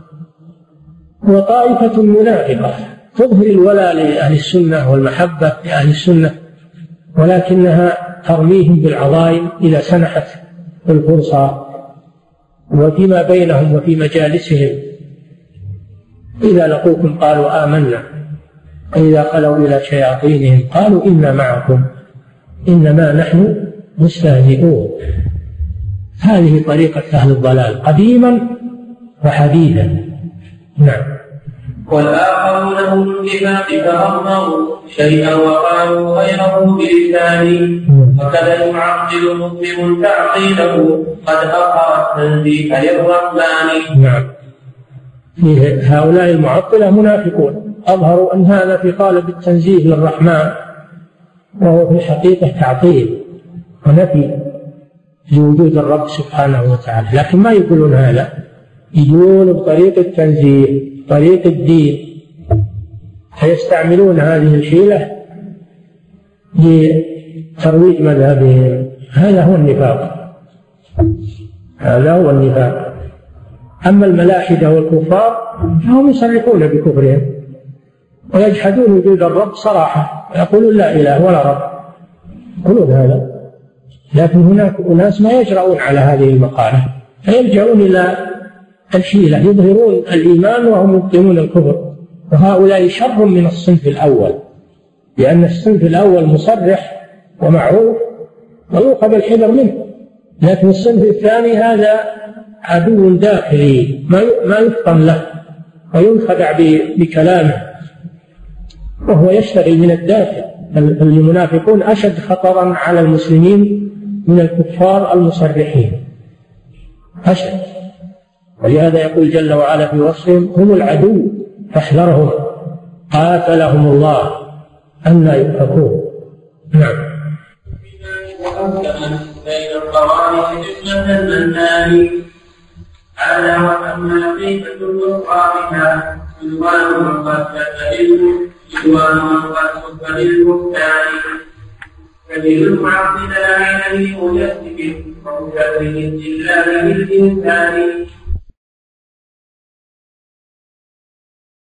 وطائفة منافقة. تظهر الولاء لأهل السنة والمحبة لأهل السنة ولكنها ترميهم بالعظائم إذا سنحت الفرصة وفيما بينهم وفي مجالسهم. إذا لقوكم قالوا آمنا وإذا خلوا إلى شياطينهم قالوا إنا معكم إنما نحن مستهزئون. هذه طريقة أهل الضلال قديما وحديثا. نعم. والآخرون هم النفاق فأظهروا شيئا وقالوا غيره بلسان وكذا يعقل مسلم تعقيله قد أظهر التنزيه للرحمن. نعم. هؤلاء المعطلة منافقون. أظهروا أن هذا في قالب التنزيه للرحمن وهو في الحقيقة تعطيل ونفي لوجود الرب سبحانه وتعالى. لكن ما يقولون هذا؟ يقولون بطريق التنزيه. طريق الدين. فيستعملون هذه الحيلة لترويج مذهبهم. هذا هو النفاق. هذا هو النفاق. أما الملاحدة والكفار فهم يصرحون بكفرهم ويجحدون وجود الرب صراحة. ويقولون لا إله ولا رب. يقولون هذا. لكن هناك أناس ما يجرؤون على هذه المقالة. فيلجؤون إلى الحيلة يظهرون الإيمان وهم يبطنون الكفر. وهؤلاء شر من الصنف الأول لأن الصنف الأول مصرح ومعروف ويؤخذ الحذر منه. لكن الصنف الثاني هذا عدو داخلي ما ما يفطن له وينخدع بكلامه. وهو يشتغل من الداخل المنافقون أشد خطرا على المسلمين من الكفار المصرحين. أشد. ولهذا يقول جل وعلا في وصفهم هم العدو. فاحذرهم. قاتلهم الله. أن يؤفكون. نعم. بين القوانين جملة المنان على وأما الوقافها سلوان من قد سلوان من قد سب للبهتان فللمعبد لا يليق يثبت ومكبر لله بالإنسان